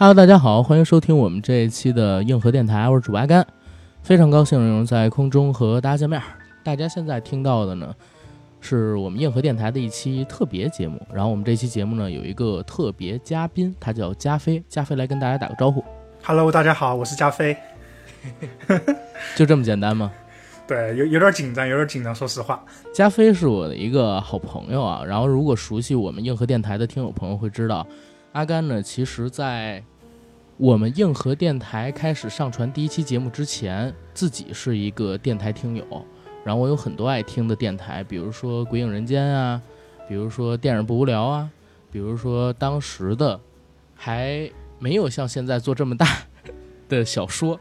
Hello，大家好，欢迎收听我们这一期的硬核电台，我是主阿甘，非常高兴能在空中和大家见面。大家现在听到的呢，是我们硬核电台的一期特别节目。然后我们这期节目呢，有一个特别嘉宾，他叫加菲。加菲来跟大家打个招呼。Hello，大家好，我是加菲。就这么简单吗？对，有有点紧张，有点紧张。说实话，加菲是我的一个好朋友啊。然后，如果熟悉我们硬核电台的听友朋友会知道。阿甘呢，其实，在我们硬核电台开始上传第一期节目之前，自己是一个电台听友。然后我有很多爱听的电台，比如说《鬼影人间》啊，比如说《电影不无聊》啊，比如说当时的还没有像现在做这么大的小说。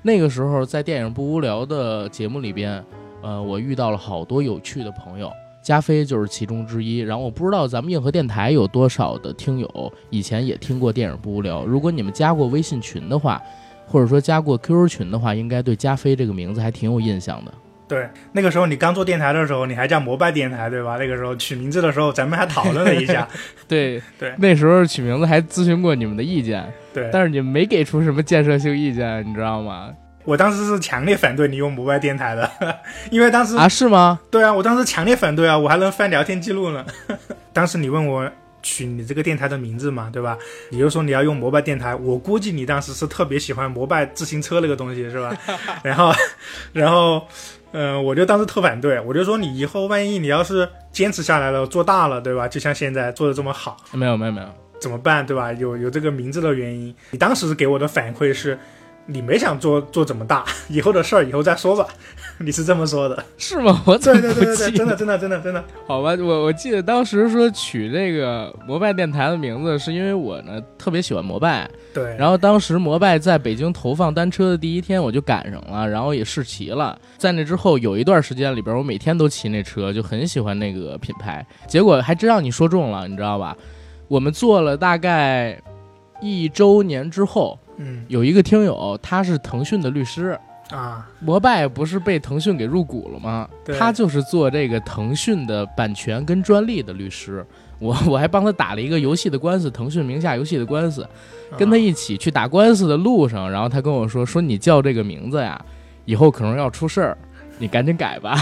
那个时候在《电影不无聊》的节目里边，呃，我遇到了好多有趣的朋友。加菲就是其中之一，然后我不知道咱们硬核电台有多少的听友以前也听过电影不无聊。如果你们加过微信群的话，或者说加过 QQ 群的话，应该对加菲这个名字还挺有印象的。对，那个时候你刚做电台的时候，你还叫摩拜电台，对吧？那个时候取名字的时候，咱们还讨论了一下。对对，那时候取名字还咨询过你们的意见。对，但是你们没给出什么建设性意见，你知道吗？我当时是强烈反对你用摩拜电台的，因为当时啊是吗？对啊，我当时强烈反对啊，我还能翻聊天记录呢。当时你问我取你这个电台的名字嘛，对吧？你就说你要用摩拜电台，我估计你当时是特别喜欢摩拜自行车那个东西，是吧？然后，然后，嗯，我就当时特反对，我就说你以后万一你要是坚持下来了，做大了，对吧？就像现在做的这么好，没有没有没有，怎么办，对吧？有有这个名字的原因，你当时给我的反馈是。你没想做做怎么大，以后的事儿以后再说吧。你是这么说的，是吗？我对对对对对，真的真的真的真的。好吧，我我记得当时说取这个摩拜电台的名字，是因为我呢特别喜欢摩拜。对。然后当时摩拜在北京投放单车的第一天，我就赶上了，然后也试骑了。在那之后有一段时间里边，我每天都骑那车，就很喜欢那个品牌。结果还真让你说中了，你知道吧？我们做了大概一周年之后。嗯，有一个听友，他是腾讯的律师啊，摩拜不是被腾讯给入股了吗？他就是做这个腾讯的版权跟专利的律师。我我还帮他打了一个游戏的官司，腾讯名下游戏的官司，跟他一起去打官司的路上，然后他跟我说说你叫这个名字呀，以后可能要出事儿，你赶紧改吧。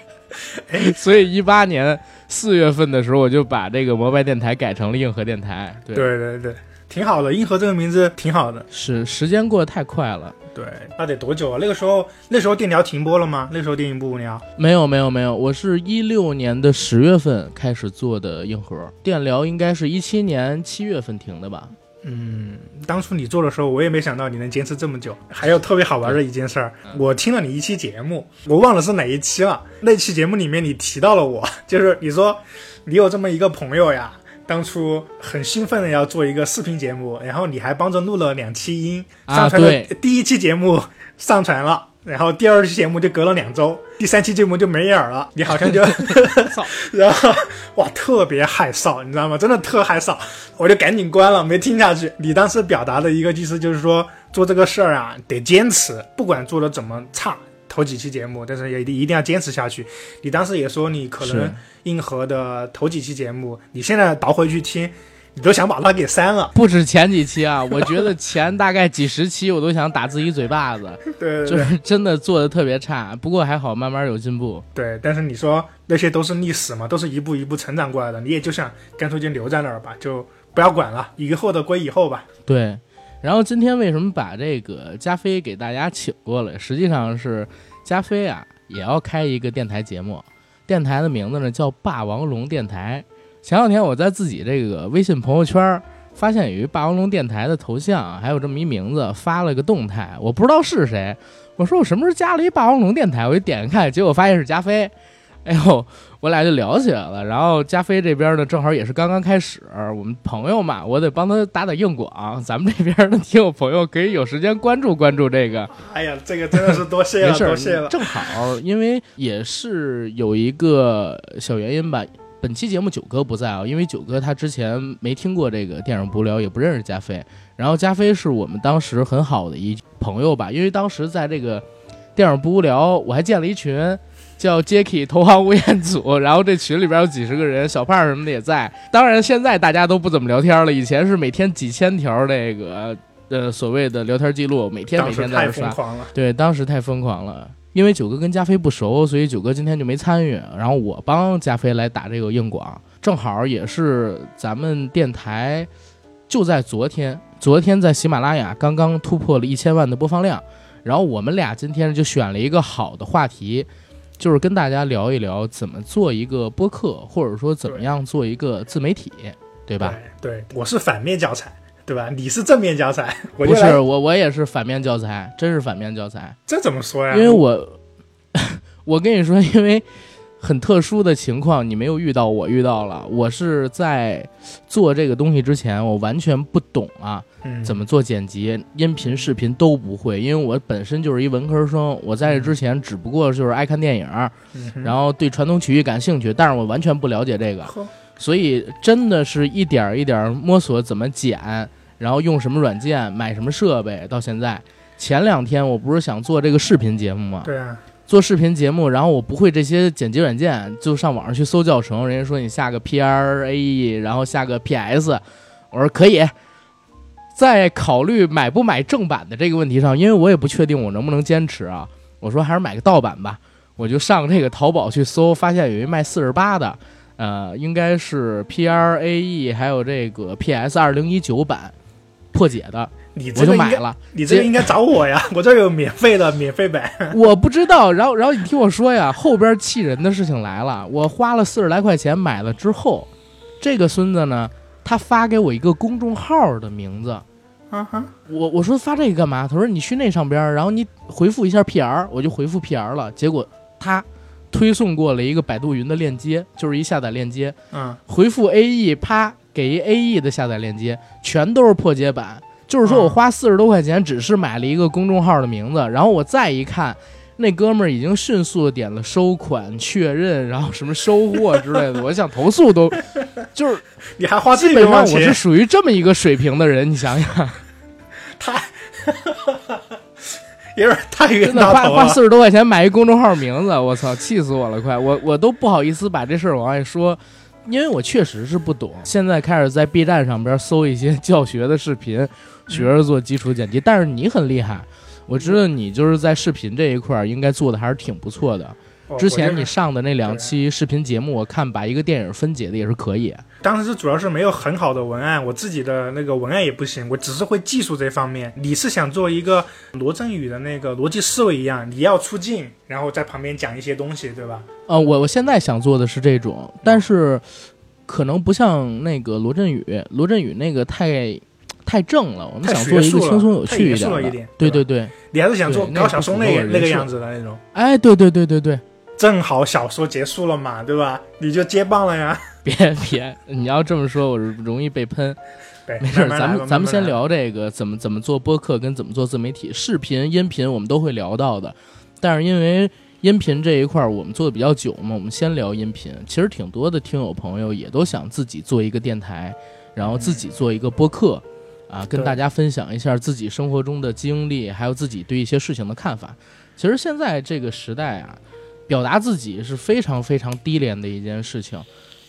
所以一八年四月份的时候，我就把这个摩拜电台改成了硬核电台。对对对对。挺好的，硬核这个名字挺好的。是，时间过得太快了。对，那得多久啊？那个时候，那时候电聊停播了吗？那时候电影不无聊。没有，没有，没有。我是一六年的十月份开始做的硬核电聊，应该是一七年七月份停的吧？嗯，当初你做的时候，我也没想到你能坚持这么久。还有特别好玩的一件事儿，我听了你一期节目，我忘了是哪一期了。那期节目里面你提到了我，就是你说你有这么一个朋友呀。当初很兴奋的要做一个视频节目，然后你还帮着录了两期音，上传了第一期节目上传了，然后第二期节目就隔了两周，第三期节目就没影儿了。你好像就 然后哇，特别害臊，你知道吗？真的特害臊，我就赶紧关了，没听下去。你当时表达的一个意思就是说，做这个事儿啊，得坚持，不管做的怎么差。头几期节目，但是也一定要坚持下去。你当时也说你可能硬核的头几期节目，你现在倒回去听，你都想把它给删了。不止前几期啊，我觉得前大概几十期我都想打自己嘴巴子。对，就是真的做的特别差。不过还好，慢慢有进步。对，但是你说那些都是历史嘛，都是一步一步成长过来的。你也就想干脆就留在那儿吧，就不要管了，以后的归以后吧。对。然后今天为什么把这个加菲给大家请过来？实际上是加菲啊，也要开一个电台节目，电台的名字呢叫霸王龙电台。前两天我在自己这个微信朋友圈发现有一霸王龙电台的头像，还有这么一名字，发了个动态，我不知道是谁。我说我什么时候加了一霸王龙电台？我一点开，结果发现是加菲。哎呦，我俩就聊起来了。然后加菲这边呢，正好也是刚刚开始，我们朋友嘛，我得帮他打打硬广。咱们这边的听友朋友可以有时间关注关注这个。哎呀，这个真的是多谢 了，多谢了。正好，因为也是有一个小原因吧。本期节目九哥不在啊，因为九哥他之前没听过这个电影不聊，也不认识加菲。然后加菲是我们当时很好的一朋友吧，因为当时在这个电影不无聊，我还建了一群。叫 Jacky 投行吴彦祖，然后这群里边有几十个人，小胖什么的也在。当然现在大家都不怎么聊天了，以前是每天几千条这个呃所谓的聊天记录，每天每天在太疯刷。狂了。对，当时太疯狂了。因为九哥跟加菲不熟，所以九哥今天就没参与。然后我帮加菲来打这个硬广，正好也是咱们电台就在昨天，昨天在喜马拉雅刚刚突破了一千万的播放量。然后我们俩今天就选了一个好的话题，就是跟大家聊一聊怎么做一个播客，或者说怎么样做一个自媒体，对吧？对？对，我是反面教材，对吧？你是正面教材，我不是我，我也是反面教材，真是反面教材。这怎么说呀？因为我，我跟你说，因为很特殊的情况，你没有遇到，我遇到了。我是在做这个东西之前，我完全不懂啊，嗯怎么做剪辑，音频、视频都不会，因为我本身就是一文科生。我在这之前只不过就是爱看电影，嗯然后对传统曲艺感兴趣，但是我完全不了解这个，所以真的是一点儿一点儿摸索怎么剪，然后用什么软件，买什么设备，到现在。前两天我不是想做这个视频节目吗？对啊，做视频节目，然后我不会这些剪辑软件，就上网上去搜教程，人家说你下个 P R A E，然后下个 P S，我说可以。在考虑买不买正版的这个问题上，因为我也不确定我能不能坚持啊，我说还是买个盗版吧。我就上这个淘宝去搜，发现有一卖四十八的，呃，应该是 P R A E，还有这个 P S 二零一九版破解的，你我这个应该，就买了。你这个应该找我呀，我这有免费的免费版。我不知道，然后然后你听我说呀，后边气人的事情来了。我花了四十来块钱买了之后，这个孙子呢，他发给我一个公众号的名字，啊哈，我我说发这个干嘛？他说你去那上边，然后你回复一下 PR，我就回复 PR 了。结果他推送过了一个百度云的链接，就是一下载链接，嗯，回复 AE，啪给一 AE 的下载链接，全都是破解版。就是说我啊花四十多块钱，只是买了一个公众号的名字，然后我再一看，那哥们儿已经迅速的点了收款确认，然后什么收货之类的，我想投诉都，就是你还花基这本上我是属于这么一个水平的人，你想想，太 有点太冤真的花。花四十多块钱买一公众号名字，我操，气死我了！快，我我都不好意思把这事儿往外说，因为我确实是不懂。现在开始在 B 站上边搜一些教学的视频，学着做基础剪辑。但是你很厉害，我知道你就是在视频这一块儿应该做的还是挺不错的。哦之前你上的那两期视频节目，我看把一个电影分解的也是可以。当时主要是没有很好的文案，我自己的那个文案也不行，我只是会技术这方面。你是想做一个罗振宇的那个逻辑思维一样，你要出镜，然后在旁边讲一些东西，对吧？呃，我我现在想做的是这种，但是可能不像那个罗振宇，罗振宇那个太太正了，我们想做一个轻松有趣一点对对对对，你还是想做高晓松那个那个样子的那种。哎，对对对对对，正好小说结束了嘛，对吧？你就接棒了呀。别别，你要这么说，我容易被喷。没事咱们咱们先。聊这个怎么怎么做播客跟怎么做自媒体，视频、音频我们都会聊到的。但是因为音频这一块儿我们做的比较久嘛，我们先聊音频。其实挺多的听友朋友也都想自己做一个电台，然后自己做一个播客，啊，跟大家分享一下自己生活中的经历，还有自己对一些事情的看法。其实现在这个时代啊，表达自己是非常非常低廉的一件事情。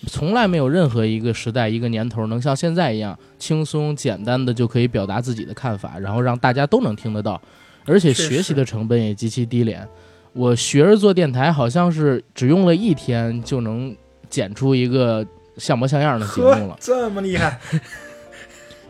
从来没有任何一个时代、一个年头能像现在一样轻松简单的就可以表达自己的看法，然后让大家都能听得到，而且学习的成本也极其低廉。我学着做电台，好像是只用了一天就能剪出一个像模像样的节目了，。这么厉害，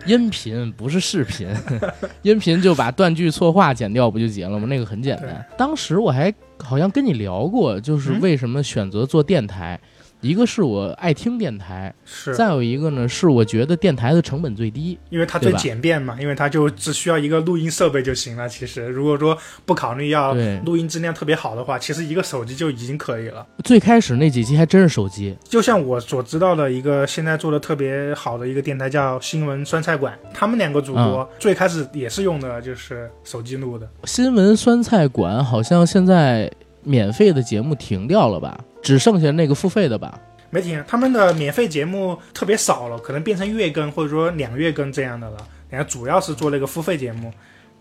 音频不是视频，音频就把断句错话剪掉不就结了吗？那个很简单。当时我还好像跟你聊过，就是嗯为什么选择做电台。一个是我爱听电台，是再有一个呢是我觉得电台的成本最低。因为它最简便嘛，因为它就只需要一个录音设备就行了。其实如果说不考虑要，录音质量特别好的话，其实一个手机就已经可以了。最开始那几期还真是手机，就像我所知道的一个现在做的特别好的一个电台叫新闻酸菜馆，他们两个主播最开始也是用的就是手机录的。新闻酸菜馆好像现在免费的节目停掉了吧？只剩下那个付费的吧？没听，他们的免费节目特别少了，可能变成月更或者说两月更这样的了。然后主要是做那个付费节目。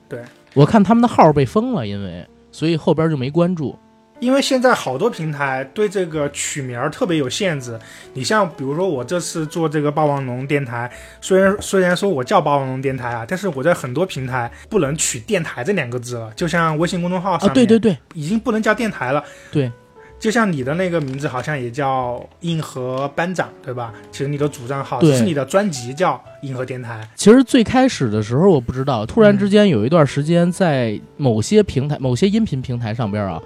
对我看他们的号被封了，因为所以后边就没关注。因为现在好多平台对这个取名儿特别有限制。你像比如说我这次做这个霸王龙电台，虽然虽然说我叫霸王龙电台啊，但是我在很多平台不能取“电台”这两个字了。就像微信公众号上啊，对对对，已经不能叫电台了。对，就像你的那个名字好像也叫硬核班长，对吧？其实你的主账号是你的专辑叫硬核电台。其实最开始的时候我不知道，突然之间有一段时间在某些平台、某些音频平台上边啊，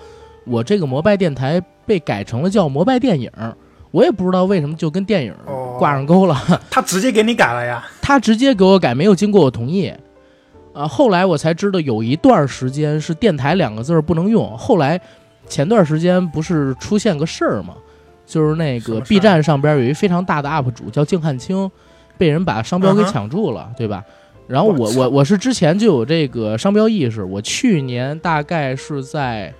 我这个摩拜电台被改成了叫摩拜电影，我也不知道为什么就跟电影哦挂上钩了。他直接给你改了呀。他直接给我改，没有经过我同意。啊，后来我才知道有一段时间是“电台”两个字不能用。后来前段时间不是出现个事儿吗？就是那个 B 站上边有一非常大的 UP 主叫静汉卿，被人把商标给抢注了，对吧？然后我我我我是之前就有这个商标意识，我去年大概是在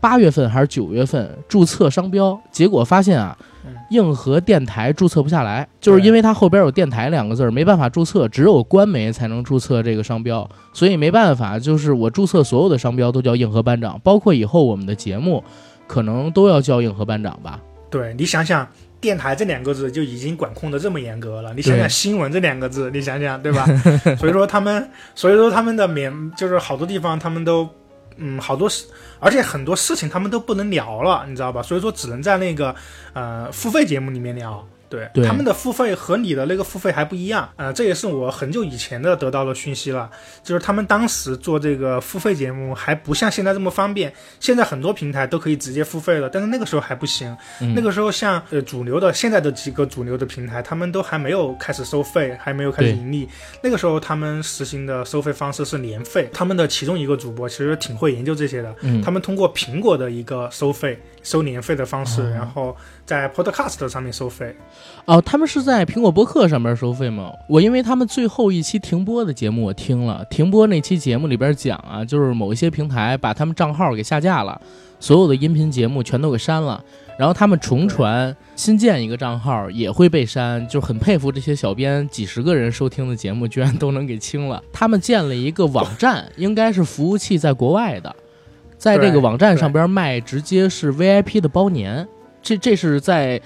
八月份还是九月份注册商标，结果发现啊嗯，硬核电台注册不下来，就是因为它后边有电台两个字儿，没办法注册，只有官媒才能注册这个商标，所以没办法，就是我注册所有的商标都叫硬核班长，包括以后我们的节目可能都要叫硬核班长吧。对你想想，电台这两个字就已经管控的这么严格了，你想想新闻这两个字，你想想对吧？所以说他们，所以说他们的免就是好多地方他们都。嗯，好多事，而且很多事情他们都不能聊了，你知道吧？所以说只能在那个呃付费节目里面聊。对，对。他们的付费和你的那个付费还不一样，呃，这也是我很久以前的得到的讯息了，就是他们当时做这个付费节目还不像现在这么方便，现在很多平台都可以直接付费了，但是那个时候还不行，嗯。那个时候像呃主流的现在的几个主流的平台，他们都还没有开始收费，还没有开始盈利，那个时候他们实行的收费方式是年费，他们的其中一个主播其实挺会研究这些的，嗯，他们通过苹果的一个收费收年费的方式，哦。然后在 Podcast 上面收费。哦，他们是在苹果播客上面收费吗？我因为他们最后一期停播的节目我听了，停播那期节目里边讲啊，就是某一些平台把他们账号给下架了，所有的音频节目全都给删了，然后他们重传新建一个账号也会被删，就很佩服这些小编，几十个人收听的节目居然都能给清了。他们建了一个网站，应该是服务器在国外的，在这个网站上边卖直接是 VIP 的包年，这这是在。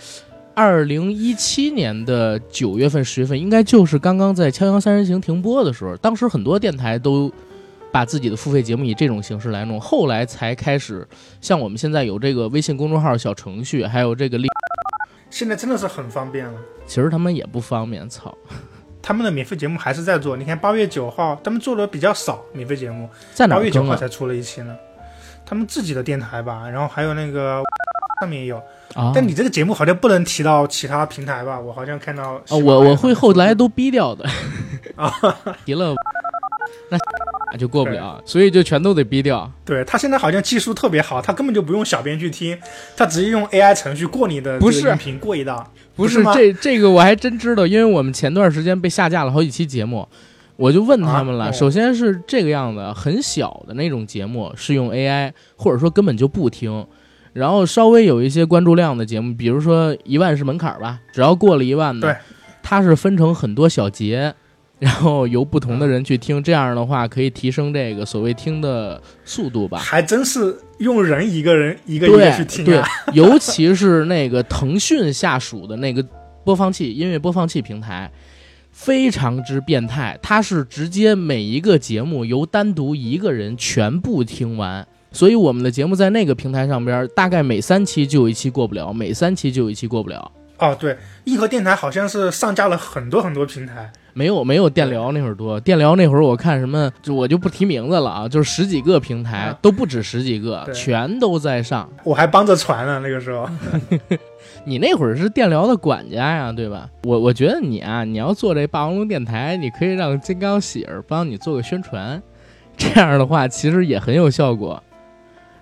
二零一七年的九月份、十月份，应该就是刚刚在《锵锵三人行》停播的时候，当时很多电台都把自己的付费节目以这种形式来弄，后来才开始像我们现在有这个微信公众号小程序，还有这个立，现在真的是很方便了。其实他们也不方便，操，他们的免费节目还是在做，你看八月九号他们做的比较少，免费节目在哪八月九？号才出了一期呢。他们自己的电台吧，然后还有那个 上面也有，啊，但你这个节目好像不能提到其他平台吧？我好像看到哦，我我会后来都逼掉的啊，提了那 就过不了，所以就全都得逼掉。对他现在好像技术特别好，他根本就不用小编去听，他直接用 AI 程序过你的不是音频过一道。不是不是这这个我还真知道，因为我们前段时间被下架了好几期节目，我就问他们了。啊哦首先是这个样子，很小的那种节目是用 AI，或者说根本就不听。然后稍微有一些关注量的节目，比如说一万是门槛吧，只要过了一万对的，它是分成很多小节，然后由不同的人去听，这样的话可以提升这个所谓听的速度吧。还真是用人一个人一个一个去听对啊。，尤其是那个腾讯下属的那个播放器音乐播放器平台，非常之变态。它是直接每一个节目由单独一个人全部听完，所以我们的节目在那个平台上边，大概每三期就有一期过不了，每三期就有一期过不了。哦，对，硬核电台好像是上架了很多很多平台。没有没有电聊那会儿多，电聊那会儿我看什么，就我就不提名字了啊，就是十几个平台啊都不止十几个，全都在上。我还帮着传呢，那个时候。你那会儿是电聊的管家呀，对吧？我我觉得你啊，你要做这霸王龙电台，你可以让金刚喜儿帮你做个宣传，这样的话其实也很有效果。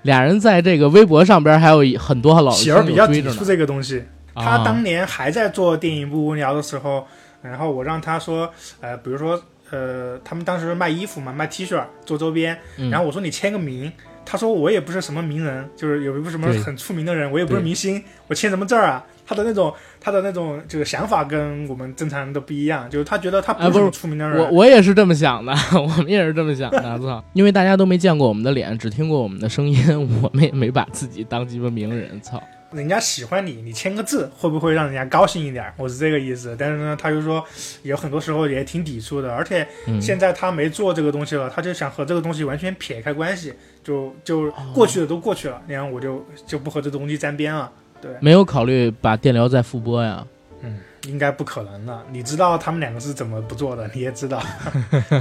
俩人在这个微博上边还有很多老喜儿比较抵触。这个东西，他啊当年还在做电影不无聊的时候，然后我让他说，呃，比如说，呃，他们当时卖衣服嘛，卖 T 恤做周边，嗯然后我说你签个名，他说我也不是什么名人，就是有一个什么很出名的人，我也不是明星，我签什么字儿啊？他的那种他的那种就是想法跟我们正常人都不一样，就是他觉得他哎不是出名的人，我我也是这么想的，我们也是这么想的，操！因为大家都没见过我们的脸，只听过我们的声音，我们也没把自己当鸡巴名人，操！人家喜欢你，你签个字会不会让人家高兴一点？我是这个意思。但是呢，他就说有很多时候也挺抵触的，而且嗯，现在他没做这个东西了，他就想和这个东西完全撇开关系，就就过去的都过去了，然后我就就不和这东西沾边了。对，没有考虑把电疗再复播呀？嗯应该不可能的。你知道他们两个是怎么不做的，你也知道。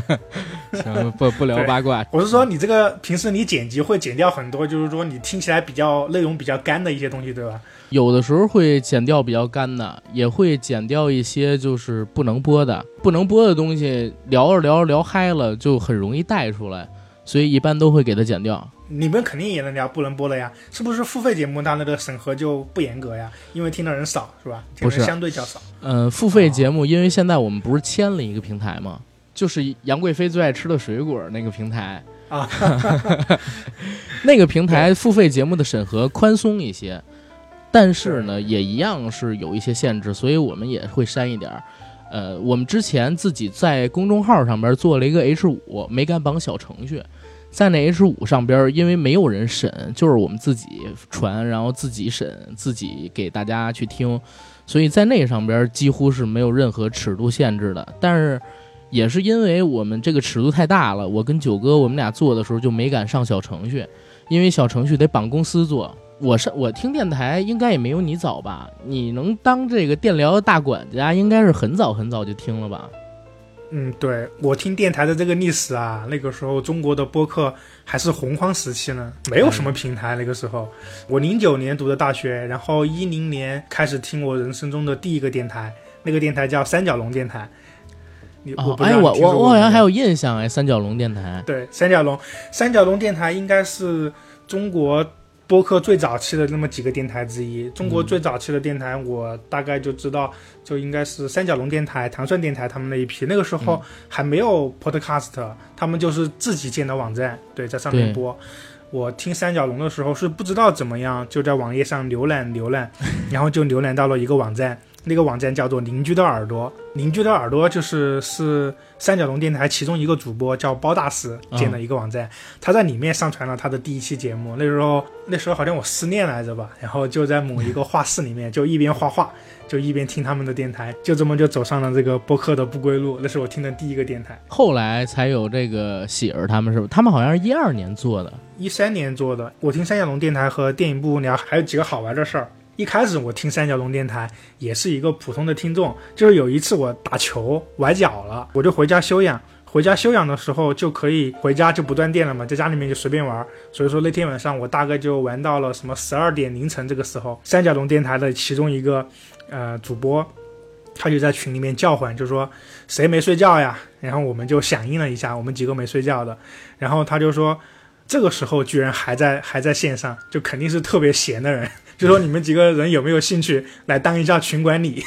行，不不聊八卦。我是说，你这个平时你剪辑会剪掉很多，就是说你听起来比较内容比较干的一些东西，对吧？有的时候会剪掉比较干的，也会剪掉一些就是不能播的，不能播的东西，聊着聊着聊嗨了，就很容易带出来，所以一般都会给它剪掉。你们肯定也能聊不能播了呀，是不是？付费节目它那个审核就不严格呀，因为听的人少，是吧？听的人不是相对较少。嗯，付费节目，因为现在我们不是签了一个平台吗？就是杨贵妃最爱吃的水果那个平台啊，那个平台付费节目的审核宽松一些，但是呢，也一样是有一些限制，所以我们也会删一点儿。呃，我们之前自己在公众号上边做了一个 H 五，没敢绑小程序，在那 H 五上边，因为没有人审，就是我们自己传，然后自己审，自己给大家去听，所以在那上边几乎是没有任何尺度限制的。但是也是因为我们这个尺度太大了，我跟九哥我们俩做的时候就没敢上小程序，因为小程序得绑公司做。我上我听电台应该也没有你早吧？你能当这个电疗大管家，应该是很早很早就听了吧？嗯，对我听电台的这个历史啊，那个时候中国的播客还是洪荒时期呢，没有什么平台。那个时候，我零九年读的大学，然后一零年开始听我人生中的第一个电台，那个电台叫三角龙电台。你我哦，不知道哎，我我我好像还有印象哎，三角龙电台。对三角龙，三角龙电台应该是中国播客最早期的那么几个电台之一。中国最早期的电台，我大概就知道，就应该是三角龙电台、糖蒜电台他们那一批。那个时候还没有 Podcast，他们就是自己建的网站，对，在上面播。我听三角龙的时候是不知道怎么样，就在网页上浏览浏览，然后就浏览到了一个网站，那个网站叫做“邻居的耳朵”。邻居的耳朵就是是三角龙电台其中一个主播叫包大师建的一个网站，他在里面上传了他的第一期节目。那时候那时候好像我失恋来着吧，然后就在某一个画室里面，就一边画画，就一边听他们的电台，就这么就走上了这个播客的不归路。那是我听的第一个电台，后来才有这个喜儿他们是不是？他们好像是一二年做的。一三年做的。我听三角龙电台和电影部聊还有几个好玩的事儿。一开始我听三角龙电台也是一个普通的听众，就是有一次我打球崴脚了，我就回家休养。回家休养的时候就可以回家就不断电了嘛，在家里面就随便玩。所以说那天晚上我大概就玩到了什么十二点凌晨这个时候，三角龙电台的其中一个呃主播，他就在群里面叫唤，就说谁没睡觉呀？然后我们就响应了一下，我们几个没睡觉的。然后他就说，这个时候居然还在还在线上，就肯定是特别闲的人。就说你们几个人有没有兴趣来当一下群管理？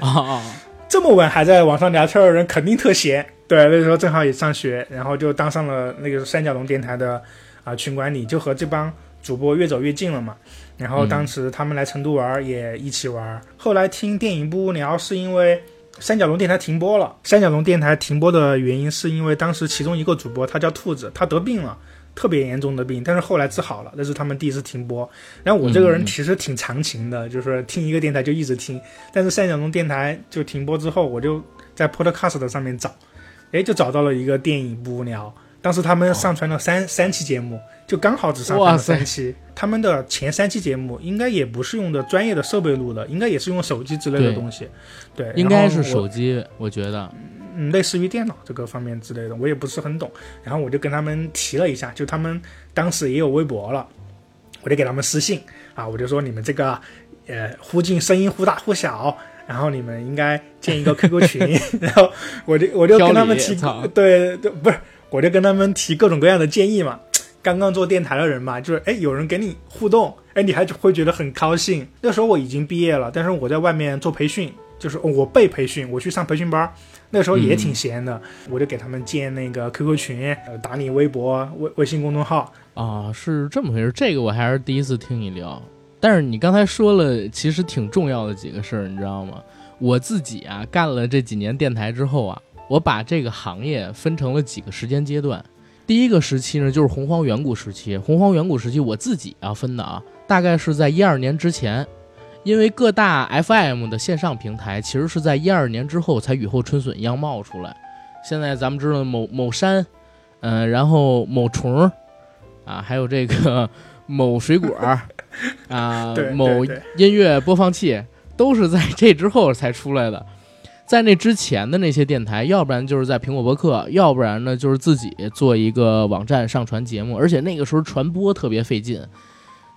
啊 啊！这么晚还在网上聊天的人肯定特闲。对，那时候正好也上学，然后就当上了那个三角龙电台的啊、群管理，就和这帮主播越走越近了嘛。然后当时他们来成都玩也一起玩。后来听电影不无聊是因为三角龙电台停播了。三角龙电台停播的原因是因为当时其中一个主播他叫兔子，他得病了。特别严重的病，但是后来治好了，那是他们第一次停播。然后我这个人其实挺长情的，就是听一个电台就一直听。但是三角龙电台就停播之后，我就在 Podcast 上面找，哎，就找到了一个电影不无聊。当时他们上传了三、三期节目，就刚好只上传了三期。他们的前三期节目应该也不是用的专业的设备录的，应该也是用手机之类的东西。对，应该是手机，我觉得。嗯，类似于电脑这个方面之类的，我也不是很懂。然后我就跟他们提了一下，就他们当时也有微博了，我就给他们私信啊，我就说你们这个呃忽近声音忽大忽小，然后你们应该建一个 QQ 群，然后我就我就跟他们提对对，不是，我就跟他们提各种各样的建议嘛。刚刚做电台的人嘛，就是哎，有人跟你互动，哎，你还会觉得很高兴。那时候我已经毕业了，但是我在外面做培训，就是、哦我被培训，我去上培训班儿。那时候也挺闲的，我就给他们建那个 QQ 群，呃，打你微博、微微信公众号。啊，是这么回事。这个我还是第一次听你聊。但是你刚才说了，其实挺重要的几个事儿，你知道吗？我自己啊，干了这几年电台之后啊，我把这个行业分成了几个时间阶段。第一个时期呢，就是洪荒远古时期。洪荒远古时期，我自己啊分的啊，大概是在一二年之前，因为各大 FM 的线上平台其实是在一二年之后才雨后春笋一样冒出来。现在咱们知道某某山，嗯，然后某虫，啊，还有这个 某水果，啊，某音乐播放器，都是在这之后才出来的。在那之前的那些电台，要不然就是在苹果播客，要不然呢就是自己做一个网站上传节目，而且那个时候传播特别费劲，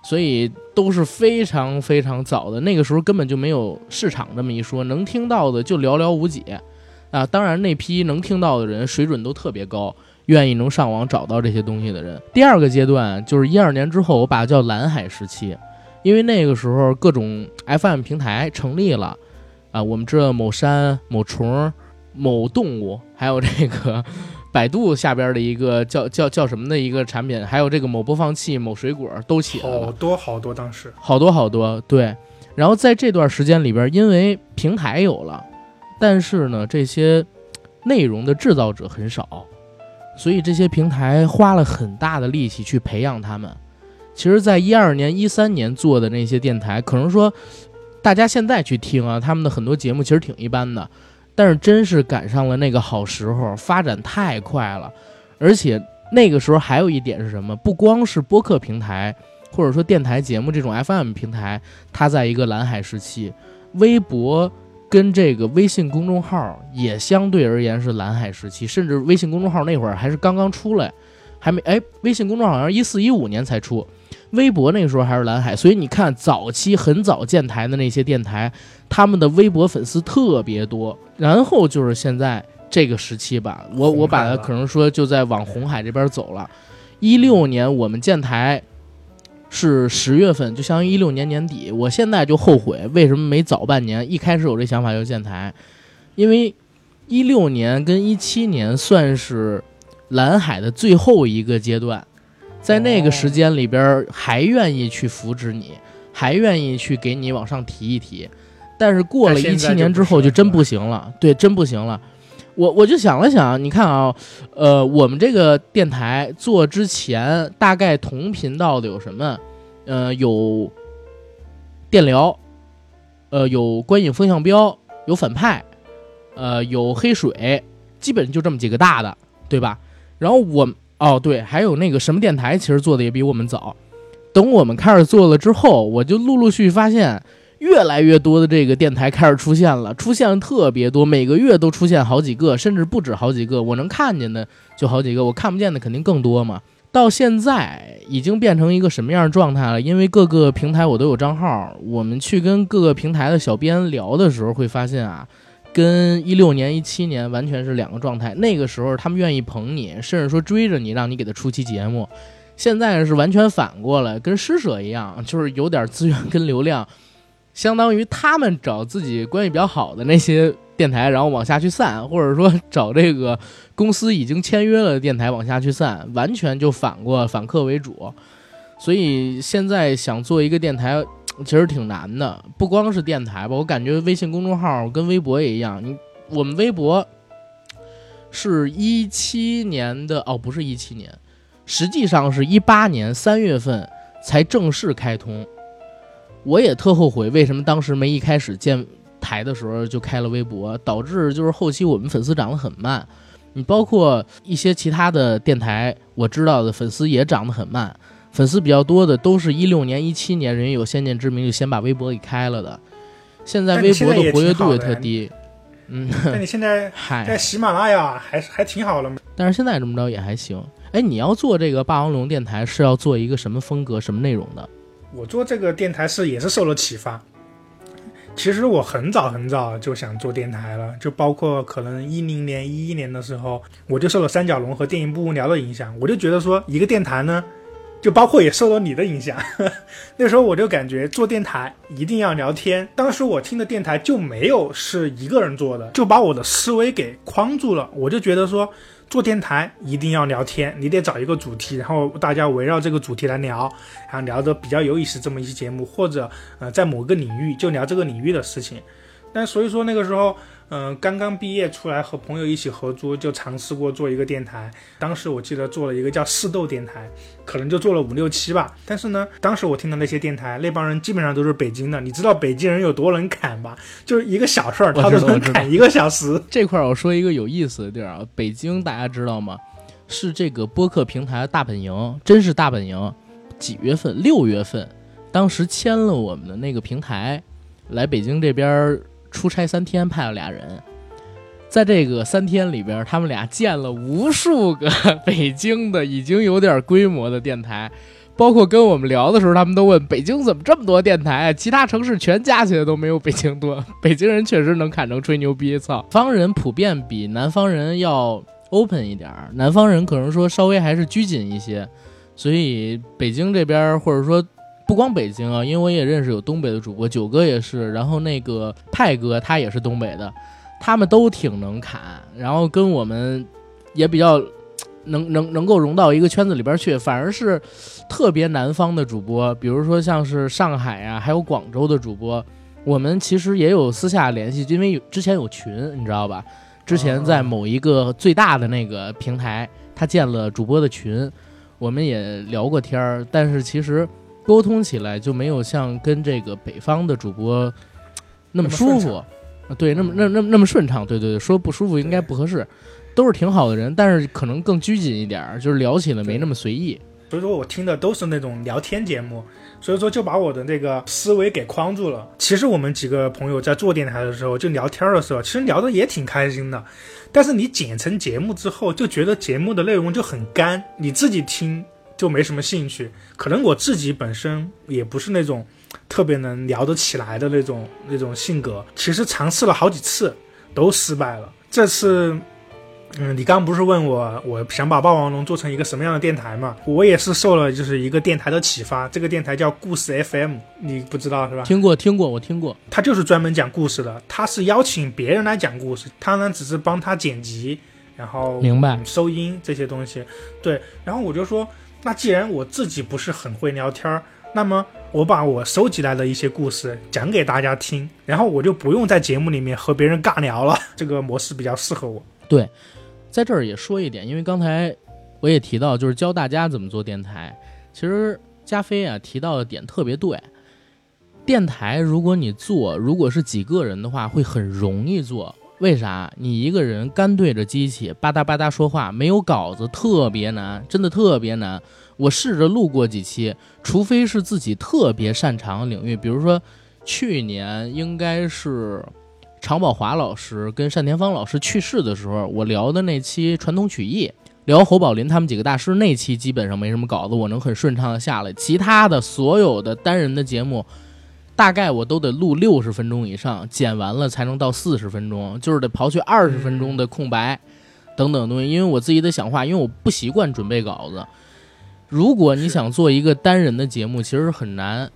所以都是非常非常早的。那个时候根本就没有市场这么一说，能听到的就寥寥无几啊。当然，那批能听到的人水准都特别高，愿意能上网找到这些东西的人。第二个阶段就是一二年之后，我把它叫蓝海时期，因为那个时候各种 FM 平台成立了。啊，我们知道某山、某虫、某动物，还有这个百度下边的一个叫叫叫什么的一个产品，还有这个某播放器、某水果都起来了，好多好多，当时好多好多。对，然后在这段时间里边，因为平台有了，但是呢，这些内容的制造者很少，所以这些平台花了很大的力气去培养他们。其实，在一二年、一三年做的那些电台，可能说。大家现在去听啊，他们的很多节目其实挺一般的，但是真是赶上了那个好时候，发展太快了。而且那个时候还有一点是什么？不光是播客平台，或者说电台节目这种 FM 平台，它在一个蓝海时期，微博跟这个微信公众号也相对而言是蓝海时期，甚至微信公众号那会儿还是刚刚出来，还没哎，微信公众号好像一四一五年才出。微博那个时候还是蓝海，所以你看早期很早建台的那些电台，他们的微博粉丝特别多。然后就是现在这个时期吧，我我把它可能说就在往红海这边走了。一六年我们建台是十月份，就相当于一六年年底。我现在就后悔为什么没早半年，一开始有这想法就建台，因为一六年跟一七年算是蓝海的最后一个阶段。在那个时间里边，还愿意去扶持你，还愿意去给你往上提一提，但是过了一七年之后就真不行了，对，真不行了。我我就想了想，你看啊，呃，我们这个电台做之前，大概同频道的有什么？呃，有电疗，呃，有观影风向标，有反派，呃，有黑水，基本就这么几个大的，对吧？然后我。哦，对，还有那个什么电台，其实做的也比我们早。等我们开始做了之后，我就陆陆续续发现，越来越多的这个电台开始出现了，出现了特别多，每个月都出现好几个，甚至不止好几个。我能看见的就好几个，我看不见的肯定更多嘛。到现在已经变成一个什么样的状态了？因为各个平台我都有账号，我们去跟各个平台的小编聊的时候，会发现啊。跟一六年、一七年完全是两个状态。那个时候他们愿意捧你，甚至说追着你，让你给他出期节目。现在是完全反过来，跟施舍一样，就是有点资源跟流量，相当于他们找自己关系比较好的那些电台，然后往下去散，或者说找这个公司已经签约了的电台往下去散，完全就反过反客为主。所以现在想做一个电台。其实挺难的，不光是电台吧，我感觉微信公众号跟微博也一样。你我们微博是一七年的哦，不是一七年，实际上是一八年三月份才正式开通。我也特后悔，为什么当时没一开始建台的时候就开了微博，导致就是后期我们粉丝涨得很慢。你包括一些其他的电台，我知道的粉丝也涨得很慢。粉丝比较多的都是一六年、一七年，人有先见之明就先把微博给开了的。现在微博的活跃度也特低。嗯，那你现在 在喜马拉雅还是还挺好的但是现在这么着也还行。哎，你要做这个霸王龙电台是要做一个什么风格、什么内容的？我做这个电台是也是受了启发。其实我很早很早就想做电台了，就包括可能一零年、一一年的时候，我就受了三角龙和电影不无聊的影响，我就觉得说一个电台呢。就包括也受到你的影响。那时候我就感觉做电台一定要聊天。当时我听的电台就没有是一个人做的，就把我的思维给框住了。我就觉得说。做电台一定要聊天，你得找一个主题，然后大家围绕这个主题来聊，然后聊得比较有意思。这么一期节目，或者呃，在某个领域就聊这个领域的事情。但所以说那个时候。嗯，刚刚毕业出来和朋友一起合租，就尝试过做一个电台。当时我记得做了一个叫四豆电台，可能就做了五六期吧。但是呢，当时我听的那些电台，那帮人基本上都是北京的。你知道北京人有多能侃吧？就是一个小事儿，他都能侃一个小时。这块儿我说一个有意思的地儿啊，北京大家知道吗？是这个播客平台的大本营，真是大本营。几月份？六月份，当时签了我们的那个平台，来北京这边。出差三天，派了俩人，在这个三天里边，他们俩见了无数个 北京的已经有点规模的电台，包括跟我们聊的时候，他们都问北京怎么这么多电台，其他城市全加起来都没有北京多。北京人确实能砍成吹牛逼，操！北方人普遍比南方人要 open 一点，南方人可能说稍微还是拘谨一些，所以北京这边或者说。不光北京啊，因为我也认识有东北的主播，九哥也是，然后那个派哥他也是东北的，他们都挺能侃，然后跟我们也比较能能能够融到一个圈子里边去，反而是特别南方的主播，比如说像是上海啊，还有广州的主播，我们其实也有私下联系，因为有之前有群，你知道吧？之前在某一个最大的那个平台，他建了主播的群，我们也聊过天儿，但是其实。沟通起来就没有像跟这个北方的主播那么舒服，对，那么那那那么顺畅，对对对，说不舒服应该不合适，都是挺好的人，但是可能更拘谨一点，就是聊起来没那么随意。所以说我听的都是那种聊天节目，所以说就把我的那个思维给框住了。其实我们几个朋友在做电台的时候，就聊天的时候，其实聊的也挺开心的，但是你剪成节目之后，就觉得节目的内容就很干，你自己听。就没什么兴趣，可能我自己本身也不是那种特别能聊得起来的那种那种性格。其实尝试了好几次，都失败了。这次，嗯，你刚不是问我，我想把霸王龙做成一个什么样的电台嘛？我也是受了就是一个电台的启发，这个电台叫故事 FM，你不知道是吧？听过，听过，我听过。他就是专门讲故事的，他是邀请别人来讲故事，他呢只是帮他剪辑，然后明白收音这些东西。对，然后我就说。那既然我自己不是很会聊天儿，那么我把我收集来的一些故事讲给大家听，然后我就不用在节目里面和别人尬聊了。这个模式比较适合我。对，在这儿也说一点，因为刚才我也提到，就是教大家怎么做电台。其实加菲啊提到的点特别对，电台如果你做，如果是几个人的话，会很容易做。为啥？你一个人干对着机器吧嗒吧嗒说话，没有稿子，特别难，真的特别难。我试着录过几期，除非是自己特别擅长领域，比如说去年应该是常宝华老师跟单田芳老师去世的时候，我聊的那期传统曲艺，聊侯宝林他们几个大师那期，基本上没什么稿子，我能很顺畅的下来。其他的所有的单人的节目。大概我都得录六十分钟以上，剪完了才能到四十分钟，就是得刨去二十分钟的空白，等等东西。因为我自己得想话，因为我不习惯准备稿子。如果你想做一个单人的节目，其实很难。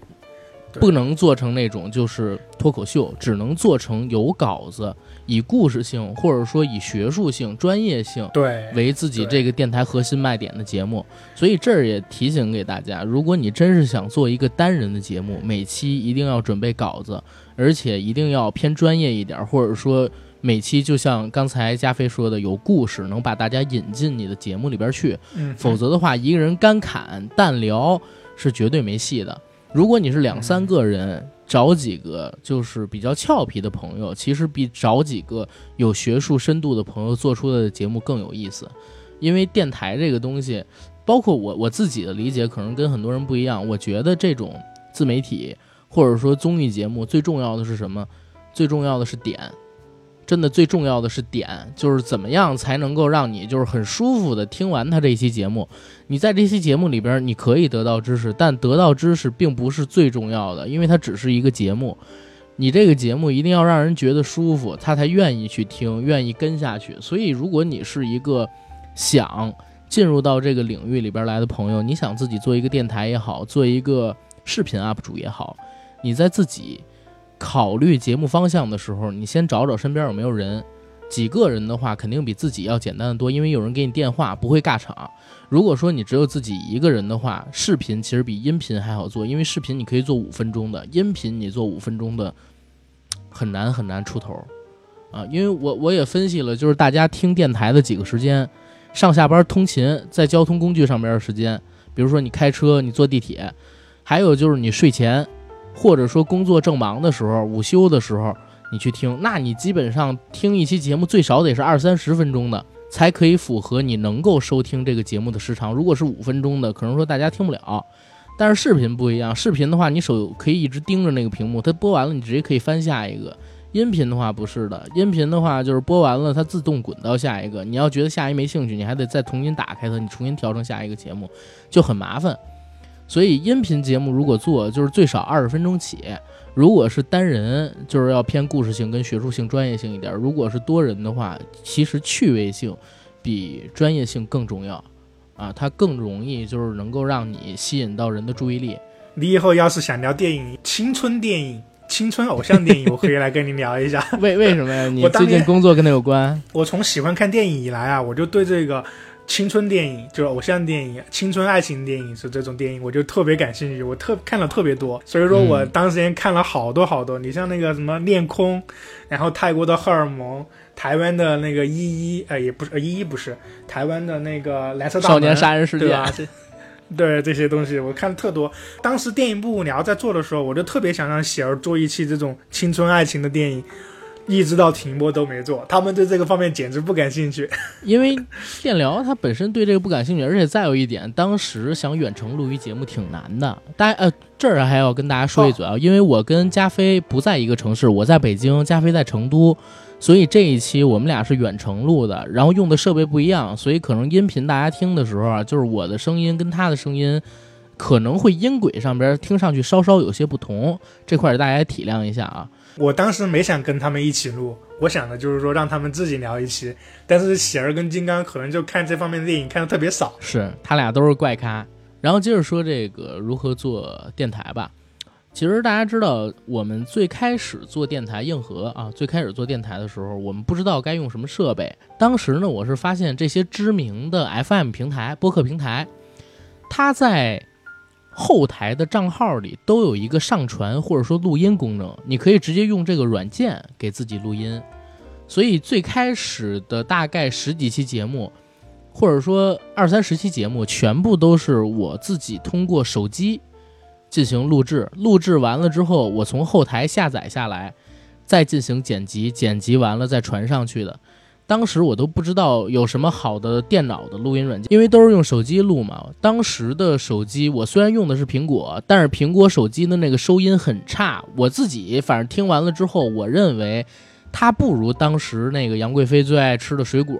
不能做成那种就是脱口秀，只能做成有稿子，以故事性或者说以学术性、专业性对为自己这个电台核心卖点的节目。所以这儿也提醒给大家，如果你真是想做一个单人的节目，每期一定要准备稿子，而且一定要偏专业一点，或者说每期就像刚才加菲说的，有故事，能把大家引进你的节目里边去。嗯，否则的话，一个人干侃淡聊是绝对没戏的。如果你是两三个人，找几个就是比较俏皮的朋友，其实比找几个有学术深度的朋友做出的节目更有意思。因为电台这个东西，包括我我自己的理解，可能跟很多人不一样。我觉得这种自媒体或者说综艺节目，最重要的是什么？最重要的是点。真的最重要的是点，就是怎么样才能够让你就是很舒服的听完他这期节目。你在这期节目里边，你可以得到知识，但得到知识并不是最重要的，因为它只是一个节目。你这个节目一定要让人觉得舒服，他才愿意去听，愿意跟下去。所以，如果你是一个想进入到这个领域里边来的朋友，你想自己做一个电台也好，做一个视频 UP 主也好，你在自己考虑节目方向的时候，你先找找身边有没有人。几个人的话，肯定比自己要简单的多，因为有人给你电话，不会尬场。如果说你只有自己一个人的话，视频其实比音频还好做，因为视频你可以做五分钟的，音频你做五分钟的很难很难出头啊。因为我我也分析了，就是大家听电台的几个时间，上下班通勤在交通工具上边的时间，比如说你开车，你坐地铁，还有就是你睡前，或者说工作正忙的时候，午休的时候。你去听，那你基本上听一期节目最少得是二三十分钟的，才可以符合你能够收听这个节目的时长。如果是五分钟的，可能说大家听不了。但是视频不一样，视频的话，你手可以一直盯着那个屏幕，它播完了你直接可以翻下一个。音频的话不是的，音频的话就是播完了它自动滚到下一个。你要觉得下一没兴趣，你还得再重新打开它，你重新调成下一个节目，就很麻烦。所以音频节目如果做，就是最少二十分钟起。如果是单人，就是要偏故事性跟学术性、专业性一点；如果是多人的话，其实趣味性比专业性更重要啊，它更容易就是能够让你吸引到人的注意力。你以后要是想聊电影、青春电影、青春偶像电影，我可以来跟你聊一下。为为什么呀？你最近工作跟他有关？我从喜欢看电影以来啊，我就对这个。青春电影就是偶像电影，青春爱情电影是这种电影，我就特别感兴趣，我特看了特别多，所以说我当时间看了好多好多。你像那个什么《恋空》，然后泰国的荷尔蒙，台湾的那个一一，呃，也不是一一不是，台湾的那个蓝色少年杀人事件，对吧？对这些东西我看的特多。当时电影不无聊在做的时候，我就特别想让喜儿做一期这种青春爱情的电影。一直到停播都没做，他们对这个方面简直不感兴趣。因为电聊他本身对这个不感兴趣，而且再有一点，当时想远程录一节目挺难的。大家呃，这儿还要跟大家说一嘴啊，因为我跟加菲不在一个城市，我在北京，加菲在成都，所以这一期我们俩是远程录的，然后用的设备不一样，所以可能音频大家听的时候啊，就是我的声音跟他的声音可能会音轨上边听上去稍稍有些不同，这块大家体谅一下啊。我当时没想跟他们一起录，我想的就是说让他们自己聊一期。但是喜儿跟金刚可能就看这方面的电影看的特别少，是他俩都是怪咖。然后接着说这个如何做电台吧。其实大家知道，我们最开始做电台硬核啊，最开始做电台的时候，我们不知道该用什么设备。当时呢，我是发现这些知名的 FM 平台、播客平台，它在。后台的账号里都有一个上传或者说录音功能，你可以直接用这个软件给自己录音。所以最开始的大概十几期节目，或者说二三十期节目，全部都是我自己通过手机进行录制。录制完了之后，我从后台下载下来，再进行剪辑，剪辑完了再传上去的。当时我都不知道有什么好的电脑的录音软件，因为都是用手机录嘛。当时的手机，我虽然用的是苹果，但是苹果手机的那个收音很差。我自己反正听完了之后，我认为它不如当时那个杨贵妃最爱吃的水果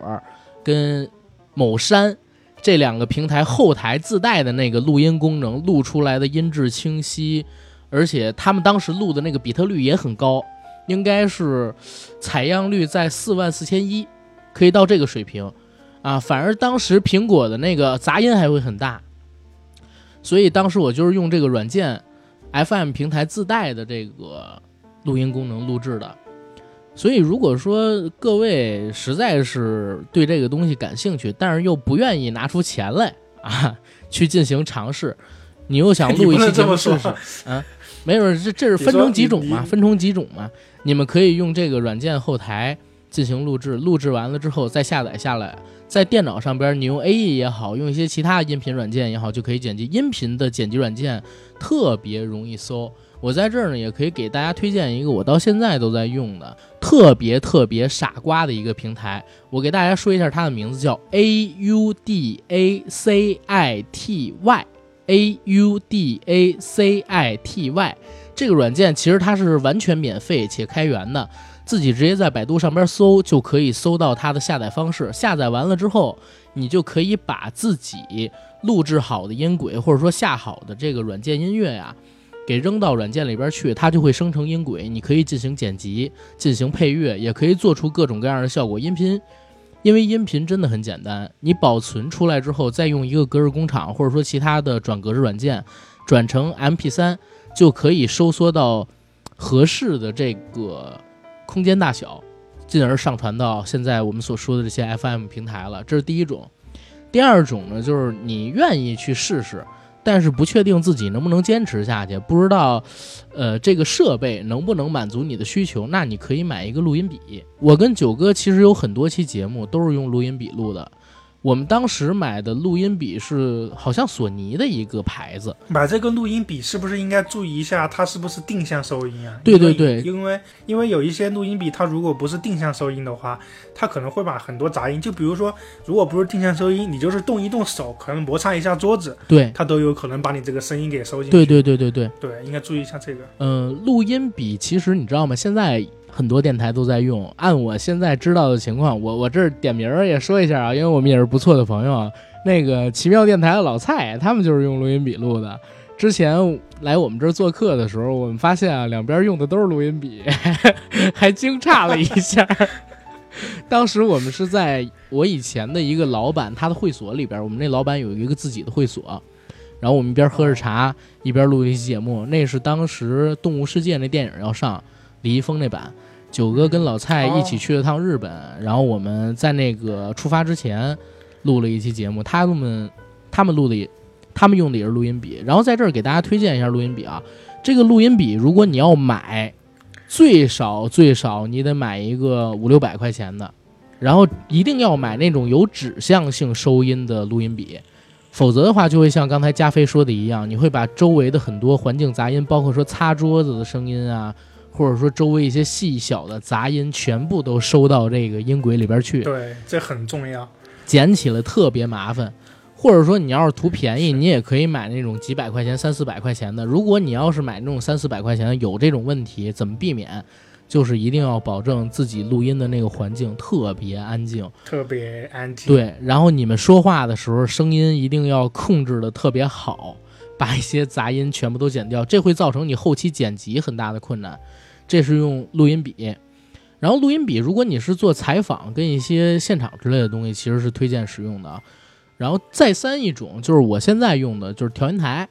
跟某山这两个平台后台自带的那个录音功能录出来的音质清晰，而且他们当时录的那个比特率也很高，应该是采样率在四万四千一。可以到这个水平，啊，反而当时苹果的那个杂音还会很大，所以当时我就是用这个软件，FM 平台自带的这个录音功能录制的。所以如果说各位实在是对这个东西感兴趣，但是又不愿意拿出钱来啊 去进行尝试，你又想 录一期节目试试，啊，没准这这是分成几种嘛，分成几种嘛，你们可以用这个软件后台。进行录制，录制完了之后再下载下来，在电脑上边，你用 A E 也好，用一些其他音频软件也好，就可以剪辑音频的剪辑软件，特别容易搜。我在这儿呢，也可以给大家推荐一个我到现在都在用的特别特别傻瓜的一个平台。我给大家说一下它的名字，叫 A U D A C I T Y，A U D A C I T Y。这个软件其实它是完全免费且开源的。自己直接在百度上边搜就可以搜到它的下载方式。下载完了之后，你就可以把自己录制好的音轨，或者说下好的这个软件音乐呀，给扔到软件里边去，它就会生成音轨。你可以进行剪辑，进行配乐，也可以做出各种各样的效果。音频，因为音频真的很简单，你保存出来之后，再用一个格式工厂或者说其他的转格式软件转成 MP3，就可以收缩到合适的这个空间大小，进而上传到现在我们所说的这些 FM 平台了。这是第一种。第二种呢，就是你愿意去试试。但是不确定自己能不能坚持下去，不知道，呃，这个设备能不能满足你的需求？那你可以买一个录音笔。我跟九哥其实有很多期节目都是用录音笔录的。我们当时买的录音笔是好像索尼的一个牌子。买这个录音笔是不是应该注意一下，它是不是定向收音啊？对对对，因为因为有一些录音笔，它如果不是定向收音的话，它可能会把很多杂音，就比如说，如果不是定向收音，你就是动一动手，可能摩擦一下桌子，对，它都有可能把你这个声音给收进去。对对对对对对，应该注意一下这个。嗯，录音笔其实你知道吗？现在。很多电台都在用。按我现在知道的情况，我我这儿点名儿也说一下啊，因为我们也是不错的朋友啊。那个奇妙电台的老蔡，他们就是用录音笔录的。之前来我们这儿做客的时候，我们发现啊，两边用的都是录音笔，还惊诧了一下。当时我们是在我以前的一个老板他的会所里边，我们那老板有一个自己的会所，然后我们一边喝着茶一边录一期节目。那是当时《动物世界》那电影要上。李易峰那版，九哥跟老蔡一起去了趟日本，然后我们在那个出发之前录了一期节目。他们他们录的，他们用的也是录音笔。然后在这儿给大家推荐一下录音笔啊，这个录音笔如果你要买，最少最少你得买一个五六百块钱的，然后一定要买那种有指向性收音的录音笔，否则的话就会像刚才加菲说的一样，你会把周围的很多环境杂音，包括说擦桌子的声音啊。或者说周围一些细小的杂音全部都收到这个音轨里边去，对，这很重要，捡起来特别麻烦。或者说你要是图便宜，你也可以买那种几百块钱、三四百块钱的。如果你要是买那种三四百块钱的，有这种问题，怎么避免？就是一定要保证自己录音的那个环境特别安静，特别安静。对，然后你们说话的时候声音一定要控制的特别好，把一些杂音全部都剪掉，这会造成你后期剪辑很大的困难。这是用录音笔，然后录音笔，如果你是做采访跟一些现场之类的东西，其实是推荐使用的。然后再三一种就是我现在用的就是调音台，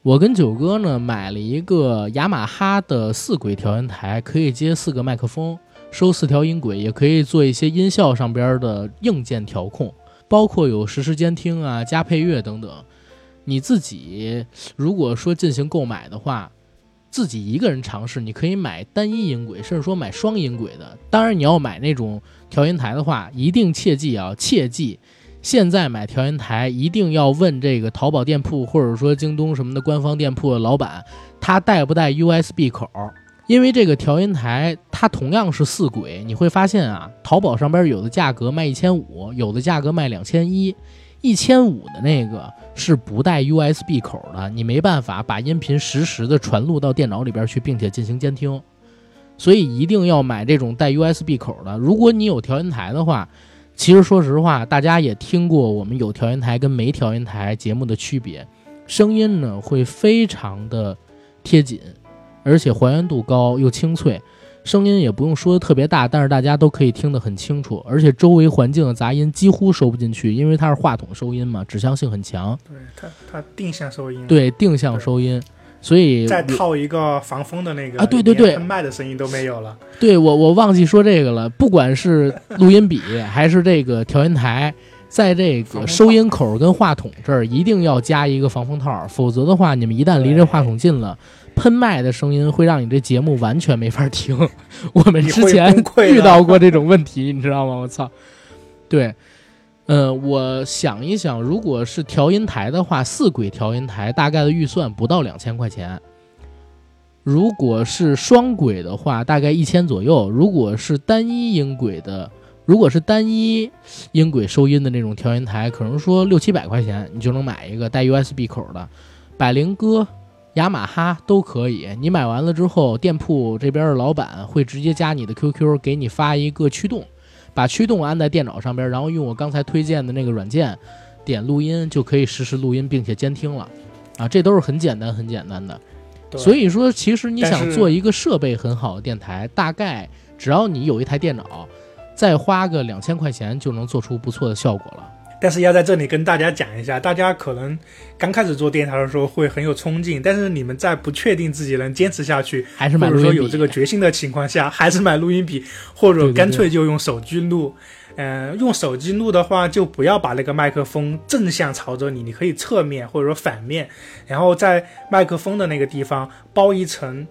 我跟九哥呢买了一个雅马哈的四轨调音台，可以接四个麦克风，收四条音轨，也可以做一些音效上边的硬件调控，包括有实时监听啊、加配乐等等。你自己如果说进行购买的话。自己一个人尝试，你可以买单一音轨，甚至说买双音轨的。当然，你要买那种调音台的话，一定切记啊，切记，现在买调音台一定要问这个淘宝店铺或者说京东什么的官方店铺的老板，他带不带 USB 口？因为这个调音台它同样是四轨，你会发现啊，淘宝上边有的价格卖一千五，有的价格卖两千一。一千五的那个是不带 USB 口的，你没办法把音频实时的传录到电脑里边去，并且进行监听，所以一定要买这种带 USB 口的。如果你有调音台的话，其实说实话，大家也听过我们有调音台跟没调音台节目的区别，声音呢会非常的贴紧，而且还原度高又清脆。声音也不用说的特别大，但是大家都可以听得很清楚，而且周围环境的杂音几乎收不进去，因为它是话筒收音嘛，指向性很强。对它，它定向收音。对，定向收音，所以再套一个防风的那个啊，对对对，喷麦的声音都没有了。对我，我忘记说这个了。不管是录音笔还是这个调音台，在这个收音口跟话筒这儿一定要加一个防风套，否则的话，你们一旦离这话筒近了。喷麦的声音会让你这节目完全没法听。我们之前遇到过这种问题，你知道吗？我操！对，呃，我想一想，如果是调音台的话，四轨调音台大概的预算不到两千块钱。如果是双轨的话，大概一千左右。如果是单一音轨的，如果是单一音轨收音的那种调音台，可能说六七百块钱你就能买一个带 USB 口的百灵歌。雅马哈都可以，你买完了之后，店铺这边的老板会直接加你的 QQ，给你发一个驱动，把驱动安在电脑上边，然后用我刚才推荐的那个软件点录音，就可以实时录音并且监听了。啊，这都是很简单很简单的。所以说，其实你想做一个设备很好的电台，大概只要你有一台电脑，再花个两千块钱就能做出不错的效果了。但是要在这里跟大家讲一下，大家可能刚开始做电台的时候会很有冲劲，但是你们在不确定自己能坚持下去，还是买或者说有这个决心的情况下，还是买录音笔，或者干脆就用手机录。嗯，用手机录的话，就不要把那个麦克风正向朝着你，你可以侧面或者说反面，然后在麦克风的那个地方包一层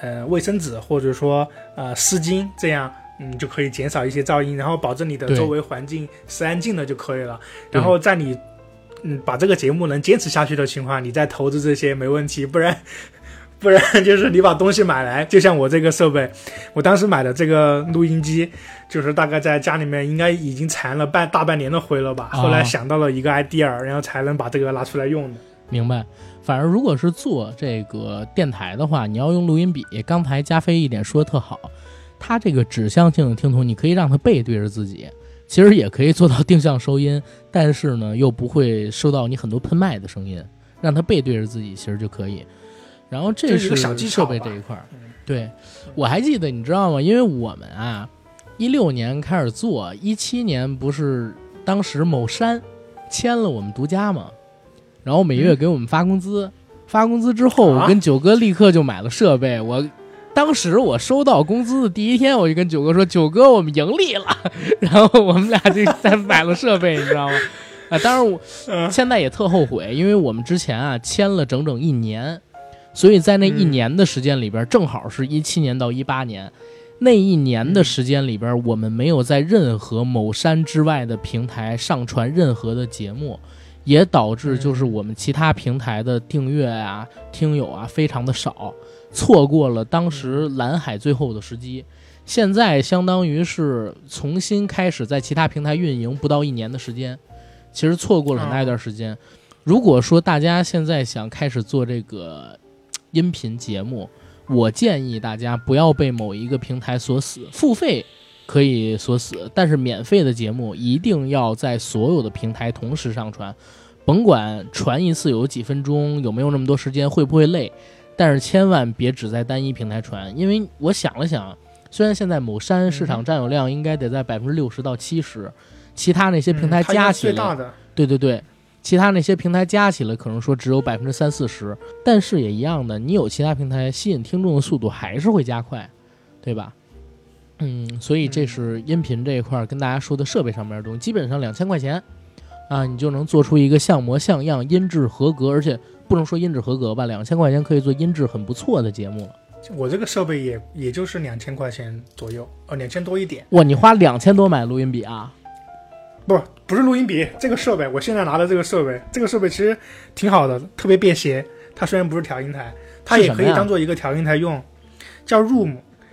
呃卫生纸或者说呃湿巾，这样。嗯，就可以减少一些噪音，然后保证你的周围环境是安静的就可以了。然后在你嗯把这个节目能坚持下去的情况，你再投资这些没问题。不然 不然就是你把东西买来，就像我这个设备，我当时买的这个录音机，就是大概在家里面应该已经缠了半大半年的灰了吧。后来想到了一个 idea，然后才能把这个拿出来用的。明白。反正如果是做这个电台的话，你要用录音笔。刚才加菲一点说的特好。它这个指向性的听筒，你可以让它背对着自己，其实也可以做到定向收音，但是呢，又不会收到你很多喷麦的声音。让它背对着自己，其实就可以。然后这是设备这一块儿。对，我还记得，你知道吗？因为我们啊，一六年开始做，一七年不是当时某山签了我们独家嘛，然后每月给我们发工资，发工资之后，我跟九哥立刻就买了设备，我。当时我收到工资的第一天，我就跟九哥说：“九哥，我们盈利了。”然后我们俩就在买了设备，你知道吗？啊，当然我现在也特后悔，因为我们之前啊签了整整一年，所以在那一年的时间里边，正好是一七年到一八年那一年的时间里边，我们没有在任何某山之外的平台上传任何的节目，也导致就是我们其他平台的订阅啊、听友啊非常的少。错过了当时蓝海最后的时机，现在相当于是重新开始在其他平台运营不到一年的时间，其实错过了很大一段时间。如果说大家现在想开始做这个音频节目，我建议大家不要被某一个平台锁死，付费可以锁死，但是免费的节目一定要在所有的平台同时上传，甭管传一次有几分钟，有没有那么多时间，会不会累。但是千万别只在单一平台传，因为我想了想，虽然现在某山市场占有量应该得在百分之六十到七十，其他那些平台加起来，对对对，其他那些平台加起来可能说只有百分之三四十，但是也一样的，你有其他平台吸引听众的速度还是会加快，对吧？嗯，所以这是音频这一块跟大家说的设备上面的东西，基本上两千块钱啊，你就能做出一个像模像样、音质合格，而且。不能说音质合格吧，两千块钱可以做音质很不错的节目了。我这个设备也也就是两千块钱左右，哦，两千多一点。哇，你花两千多买录音笔啊？不，不是录音笔，这个设备，我现在拿的这个设备，这个设备其实挺好的，特别便携。它虽然不是调音台，它也可以当做一个调音台用，叫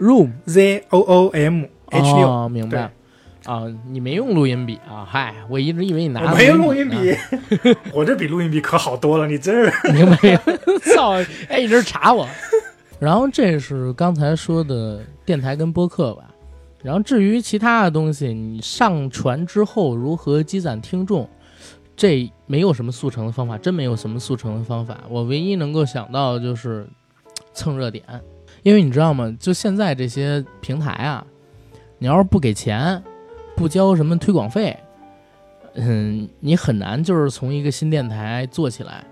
Room，Room，Z O O M H 六，明白。啊，你没用录音笔啊？嗨，我一直以为你拿。没有录音笔，我这比录音笔可好多了。你真是明白？操！哎，一直查我。然后这是刚才说的电台跟播客吧。然后至于其他的东西，你上传之后如何积攒听众，这没有什么速成的方法，真没有什么速成的方法。我唯一能够想到的就是蹭热点，因为你知道吗？就现在这些平台啊，你要是不给钱。不交什么推广费，嗯，你很难就是从一个新电台做起来。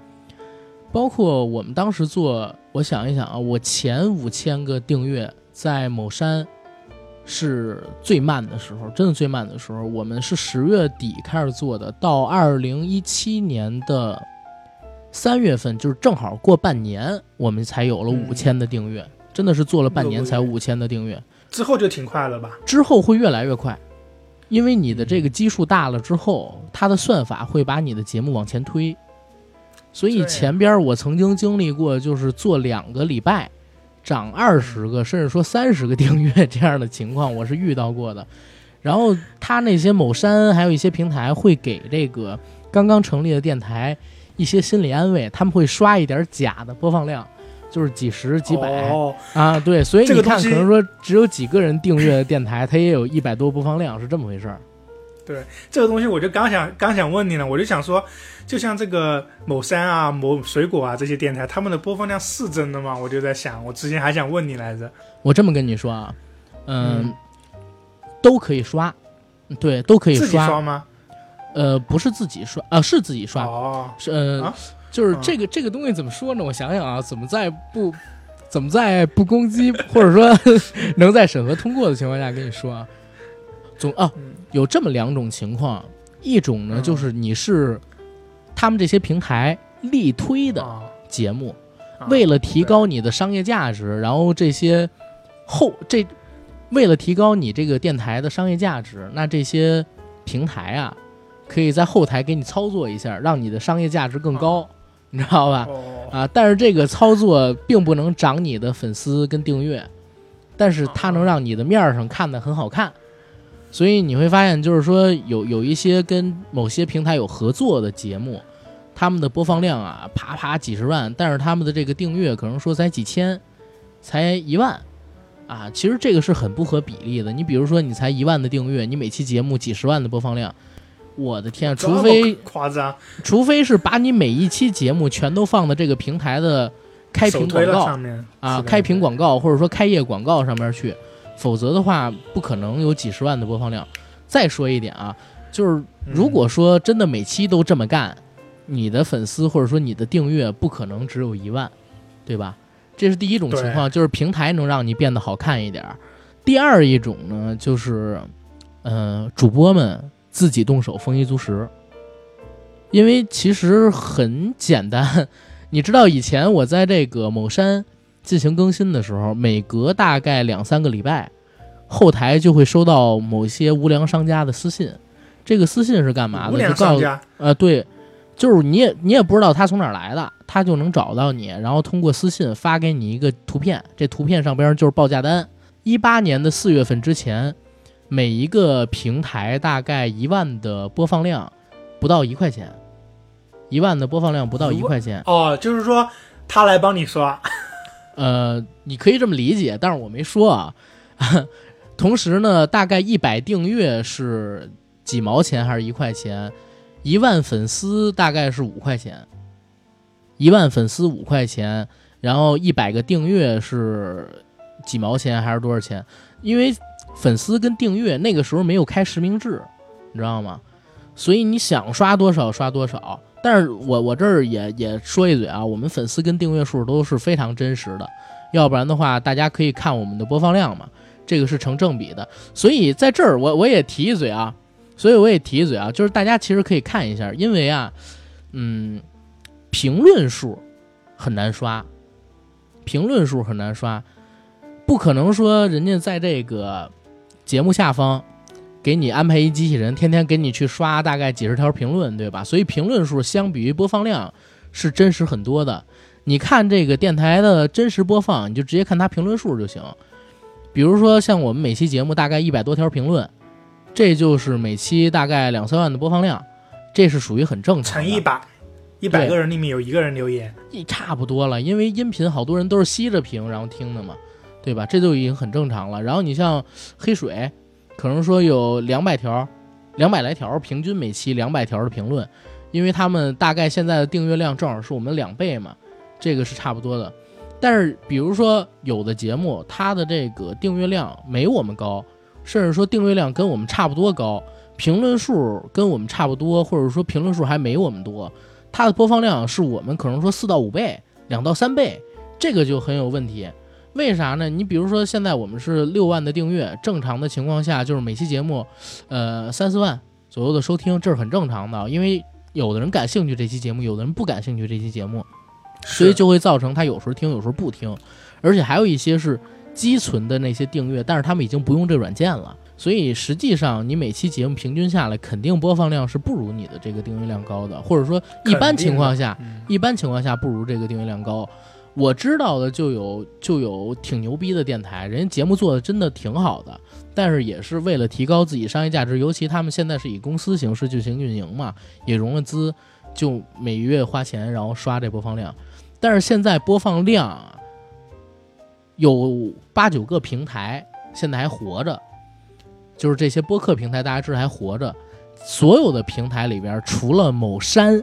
包括我们当时做，我想一想啊，我前五千个订阅在某山是最慢的时候，真的最慢的时候。我们是十月底开始做的，到二零一七年的三月份，就是正好过半年，我们才有了五千的订阅。真的是做了半年才五千的订阅，之后就挺快了吧？之后会越来越快。因为你的这个基数大了之后，它的算法会把你的节目往前推，所以前边我曾经经历过，就是做两个礼拜涨二十个，甚至说三十个订阅这样的情况，我是遇到过的。然后他那些某山还有一些平台会给这个刚刚成立的电台一些心理安慰，他们会刷一点假的播放量。就是几十几百啊，对，所以你看，可能说只有几个人订阅的电台，它也有一百多播放量，是这么回事儿。对，这个东西我就刚想刚想问你呢，我就想说，就像这个某山啊、某水果啊这些电台，他们的播放量是真的吗？我就在想，我之前还想问你来着。我这么跟你说啊，嗯，都可以刷，对，都可以自己刷吗？呃，不是自己刷啊，是自己刷，哦，是呃，啊就是嗯。这个这个东西怎么说呢？我想想啊，怎么在不怎么在不攻击或者说 能在审核通过的情况下跟你说啊？总啊，嗯。有这么两种情况，一种呢嗯。就是你是他们这些平台力推的啊。节目，啊为了提高你的商业价值，然后这些后这为了提高你这个电台的商业价值，那这些平台啊，可以在后台给你操作一下，让你的商业价值更高，你知道吧？哦啊，但是这个操作并不能涨你的粉丝跟订阅，但是它能让你的面儿上看得很好看。所以你会发现，就是说有有一些跟某些平台有合作的节目，他们的播放量啊，啪啪几十万，但是他们的这个订阅可能说才几千，才一万，啊，其实这个是很不合比例的。你比如说，你才一万的订阅，你每期节目几十万的播放量，我的天除非夸张，除非是把你每一期节目全都放到这个平台的开屏广告上面啊，开屏广告或者说开业广告上面去，否则的话不可能有几十万的播放量。再说一点啊，就是嗯如果说真的每期都这么干，你的粉丝或者说你的订阅不可能只有一万，对吧？这是第一种情况，就是平台能让你变得好看一点儿。第二一种呢，就是，呃，主播们自己动手丰衣足食，因为其实很简单。你知道以前我在这个某山进行更新的时候，每隔大概两三个礼拜，后台就会收到某些无良商家的私信。这个私信是干嘛的？就告诉良商家呃，对，就是你也你也不知道他从哪儿来的，他就能找到你，然后通过私信发给你一个图片，这图片上边就是报价单。一八年的四月份之前，每一个平台大概一万的播放量，不到一块钱，一万的播放量不到一块钱。哦，就是说他来帮你刷，呃，你可以这么理解，但是我没说啊。同时呢，大概一百订阅是几毛钱还是一块钱？一万粉丝大概是五块钱，一万粉丝五块钱，然后一百个订阅是几毛钱还是多少钱？因为粉丝跟订阅那个时候没有开实名制，你知道吗？所以你想刷多少刷多少。但是我我这儿也也说一嘴啊，我们粉丝跟订阅数都是非常真实的，要不然的话，大家可以看我们的播放量嘛，这个是成正比的。所以在这儿我我也提一嘴啊，所以我也提一嘴啊，就是大家其实可以看一下，因为啊，嗯，评论数很难刷，评论数很难刷，不可能说人家在这个节目下方给你安排一机器人，天天给你去刷大概几十条评论，对吧？所以评论数相比于播放量是真实很多的。你看这个电台的真实播放，你就直接看它评论数就行。比如说像我们每期节目大概一百多条评论，这就是每期大概两三万的播放量，这是属于很正常的。乘一百，一百个人里面有一个人留言，一差不多了，因为音频好多人都是吸着屏然后听的嘛，对吧？这就已经很正常了。然后你像黑水，可能说有两百条，两百来条，平均每期两百条的评论，因为他们大概现在的订阅量正好是我们两倍嘛，这个是差不多的。但是比如说有的节目，它的这个订阅量没我们高，甚至说订阅量跟我们差不多高，评论数跟我们差不多，或者说评论数还没我们多，它的播放量是我们可能说四到五倍、两到三倍，这个就很有问题。为啥呢？你比如说现在我们是六万的订阅，正常的情况下就是每期节目，呃三四万左右的收听，这是很正常的。因为有的人感兴趣这期节目，有的人不感兴趣这期节目，所以就会造成他有时候听，有时候不听，而且还有一些是积存的那些订阅，但是他们已经不用这软件了。所以实际上，你每期节目平均下来，肯定播放量是不如你的这个订阅量高的，或者说一般情况下，嗯一般情况下不如这个订阅量高。我知道的就有就有挺牛逼的电台，人家节目做的真的挺好的，但是也是为了提高自己商业价值，尤其他们现在是以公司形式进行运营嘛，也融了资，就每月花钱然后刷这播放量。但是现在播放量有八九个平台现在还活着，就是这些播客平台大家知道还活着，所有的平台里边除了某山。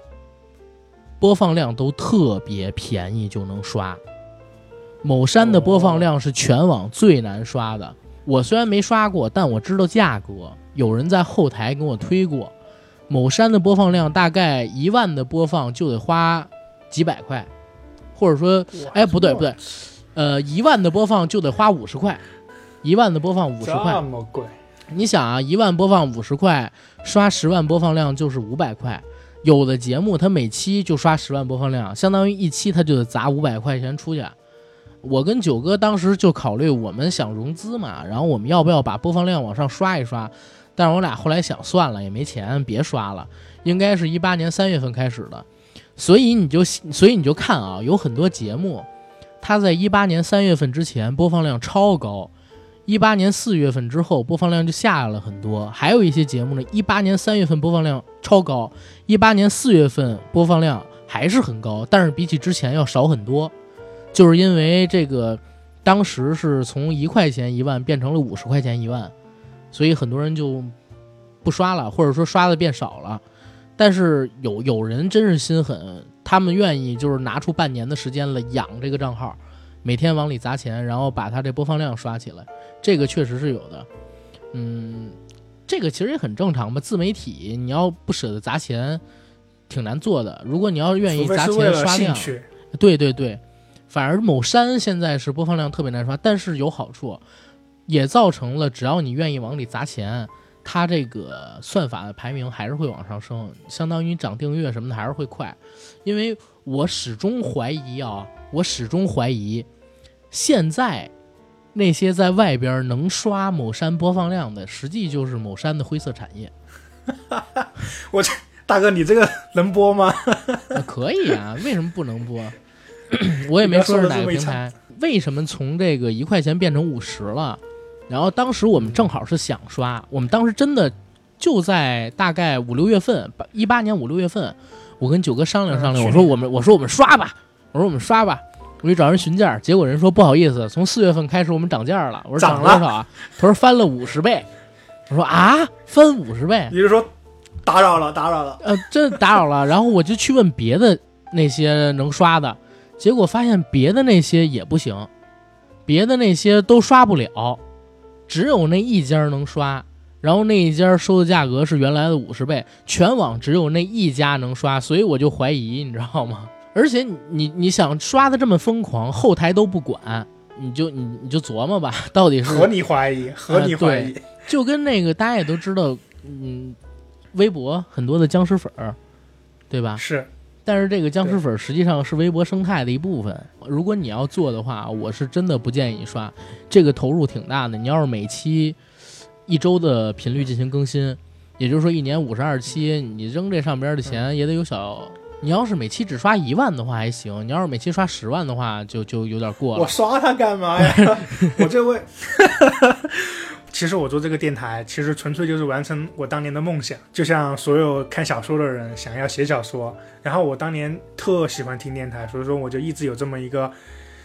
播放量都特别便宜就能刷。某山的播放量是全网最难刷的，我虽然没刷过，但我知道价格，有人在后台给我推过。某山的播放量大概一万的播放就得花几百块，或者说，哎，不对不对，呃，一万的播放就得花五十块，一万的播放五十块，这么贵？你想啊，一万播放五十块，刷十万播放量就是五百块。有的节目它每期就刷十万播放量，相当于一期它就得砸五百块钱出去。我跟九哥当时就考虑，我们想融资嘛，然后我们要不要把播放量往上刷一刷？但是我俩后来想，算了，也没钱，别刷了。应该是一八年三月份开始的，所以你就所以你就看啊，有很多节目，它在一八年三月份之前播放量超高，一八年四月份之后播放量就下来了很多。还有一些节目呢，一八年三月份播放量超高，一八年四月份播放量还是很高，但是比起之前要少很多，就是因为这个当时是从一块钱一万变成了五十块钱一万。所以很多人就不刷了，或者说刷的变少了。但是有有人真是心狠，他们愿意就是拿出半年的时间来养这个账号，每天往里砸钱，然后把它这播放量刷起来。这个确实是有的。嗯，这个其实也很正常吧。自媒体你要不舍得砸钱，挺难做的。如果你要愿意砸钱刷量，对对对。反而某山现在是播放量特别难刷，但是有好处。也造成了，只要你愿意往里砸钱，它这个算法的排名还是会往上升，相当于涨订阅什么的还是会快。因为我始终怀疑啊，我始终怀疑，现在那些在外边能刷某山播放量的，实际就是某山的灰色产业。我这大哥，你这个能播吗？可以啊，为什么不能播？我也没说是哪个平台，为什么从这个一块钱变成五十了？然后当时我们正好是想刷，我们当时真的就在大概五六月份，一八年五六月份，我跟九哥商量商量，我说我们我说我们刷吧，我说我们刷吧，我去找人询价，结果人说不好意思，从四月份开始我们涨价了，我说涨了多少啊？他说翻了五十倍，我说啊，翻五十倍，你就是说打扰了，打扰了，呃，真打扰了。然后我就去问别的那些能刷的，结果发现别的那些也不行，别的那些都刷不了。只有那一家能刷，然后那一家收的价格是原来的五十倍，全网只有那一家能刷，所以我就怀疑，你知道吗？而且你你想刷的这么疯狂，后台都不管，你就你你就琢磨吧，到底是和你怀疑，和你怀疑，就跟那个大家也都知道，嗯，微博很多的僵尸粉儿，对吧？是。但是这个僵尸粉实际上是微博生态的一部分。如果你要做的话，我是真的不建议你刷，这个投入挺大的。你要是每期一周的频率进行更新，也就是说一年五十二期，你扔这上边的钱也得有小。你要是每期只刷一万的话还行，你要是每期刷十万的话，就就有点过了。我刷它干嘛呀？我这位。其实我做这个电台，其实纯粹就是完成我当年的梦想，就像所有看小说的人想要写小说。然后我当年特喜欢听电台，所以说我就一直有这么一个，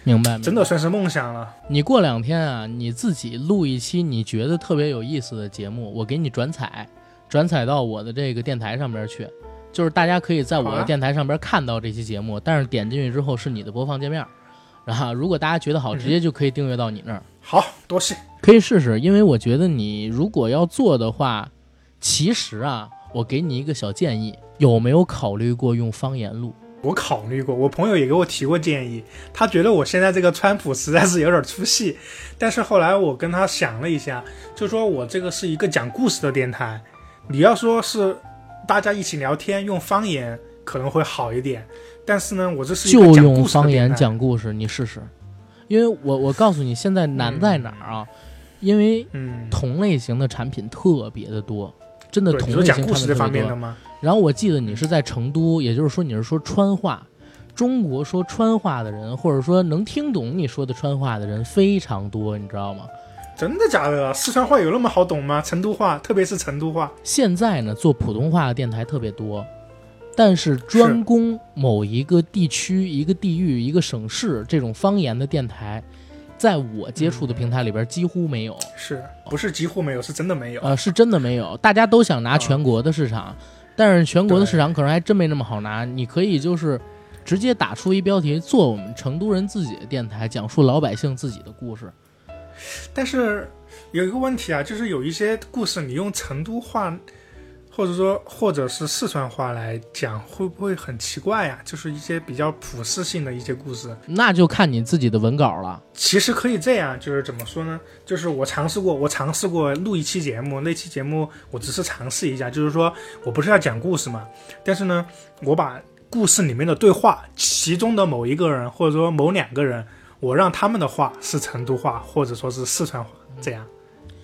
明白？真的算是梦想了。你过两天啊，你自己录一期你觉得特别有意思的节目，我给你转采，转采到我的这个电台上边去，就是大家可以在我的电台上边看到这期节目，但是点进去之后是你的播放界面。然后如果大家觉得好，直接就可以订阅到你那儿。好多谢。可以试试，因为我觉得你如果要做的话，其实啊，我给你一个小建议，有没有考虑过用方言录？我考虑过，我朋友也给我提过建议，他觉得我现在这个川普实在是有点出戏。但是后来我跟他想了一下，就说我这个是一个讲故事的电台，你要说是大家一起聊天用方言可能会好一点，但是呢，我这是就用方言讲故事，你试试。因为我我告诉你现在难在哪儿啊？因为同类型的产品特别的多，真的同类型产品特别多。然后我记得你是在成都，也就是说你是说川话，中国说川话的人，或者说能听懂你说的川话的人非常多，你知道吗？真的假的？四川话有那么好懂吗？成都话，特别是成都话。现在呢，做普通话的电台特别多，但是专攻某一个地区、一个地域、一个省市这种方言的电台。在我接触的平台里边几乎没有，是不是几乎没有？是真的没有？呃，是真的没有。大家都想拿全国的市场，但是全国的市场可能还真没那么好拿。你可以就是直接打出一标题，做我们成都人自己的电台，讲述老百姓自己的故事。但是有一个问题啊，就是有一些故事你用成都话，或者说或者是四川话来讲，会不会很奇怪呀？就是一些比较普适性的一些故事，那就看你自己的文稿了。其实可以这样，就是怎么说呢？就是我尝试过，我尝试过录一期节目，那期节目我只是尝试一下，就是说我不是要讲故事嘛，但是呢，我把故事里面的对话，其中的某一个人或者说某两个人，我让他们的话是成都话，或者说是四川话，这样，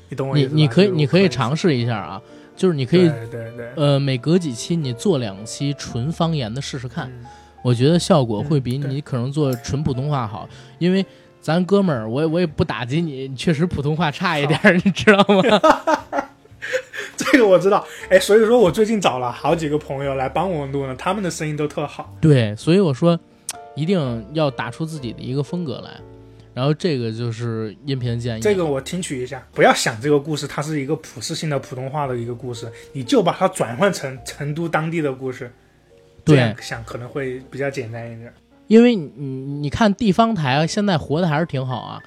你懂我意思吗？你你可以你可以尝试一下啊，就是你可以对对对，呃每隔几期你做两期纯方言的试试看，嗯。我觉得效果会比你可能做纯普通话好，因为咱哥们儿，我也我也不打击你，你确实普通话差一点儿，你知道吗？这个我知道，哎，所以说我最近找了好几个朋友来帮我录呢，他们的声音都特好。对，所以我说一定要打出自己的一个风格来，然后这个就是音频建议。这个我听取一下，不要想这个故事它是一个普适性的普通话的一个故事，你就把它转换成成都当地的故事，这对样想可能会比较简单一点。因为你你看地方台现在活的还是挺好啊。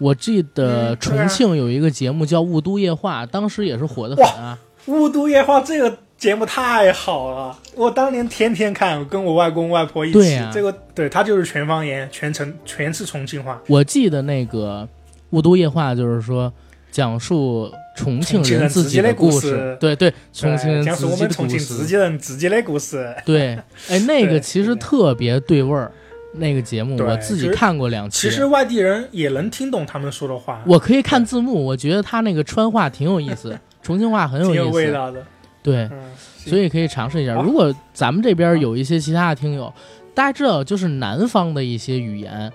我记得重庆有一个节目叫《雾都夜话》，当时也是火的很啊。雾都夜话这个节目太好了，我当年天天看，跟我外公外婆一起。对啊这个对他就是全方言，全程全是重庆话。我记得那个《雾都夜话》就是说讲述重庆人自己的故故事对对，重庆人对讲述我们重庆自。己人自己的故事。对，哎，那个其实特别对味儿。那个节目我自己看过两期，其实外地人也能听懂他们说的话，我可以看字幕，我觉得他那个川话挺有意思，重庆话很有意思。味道的。对，嗯，所以可以尝试一下。如果咱们这边有一些其他的听友，大家知道，就是南方的一些语言，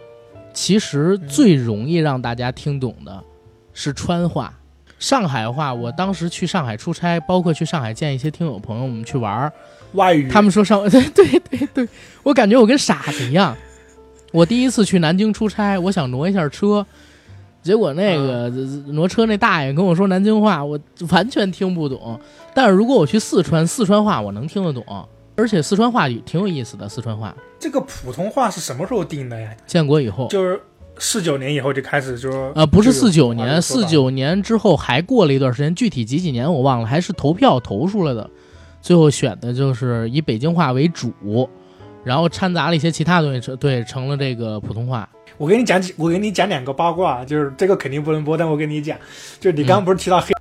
其实最容易让大家听懂的是川话。上海话，我当时去上海出差，包括去上海见一些听友朋友，我们去玩儿，外语他们说上 对对对对，我感觉我跟傻子一样。我第一次去南京出差，我想挪一下车，结果那个、挪车那大爷跟我说南京话，我完全听不懂。但是如果我去四川，四川话我能听得懂，而且四川话挺有意思的。四川话这个普通话是什么时候定的呀？建国以后，就是四九年以后就开始就说呃，不是四九年，四九年之后还过了一段时间，具体几几年我忘了，还是投票投出来的，最后选的就是以北京话为主，然后掺杂了一些其他东西，成对成了这个普通话。我给你讲几，我给你讲两个八卦，就是这个肯定不能播，但我跟你讲，就是你刚刚不是提到黑，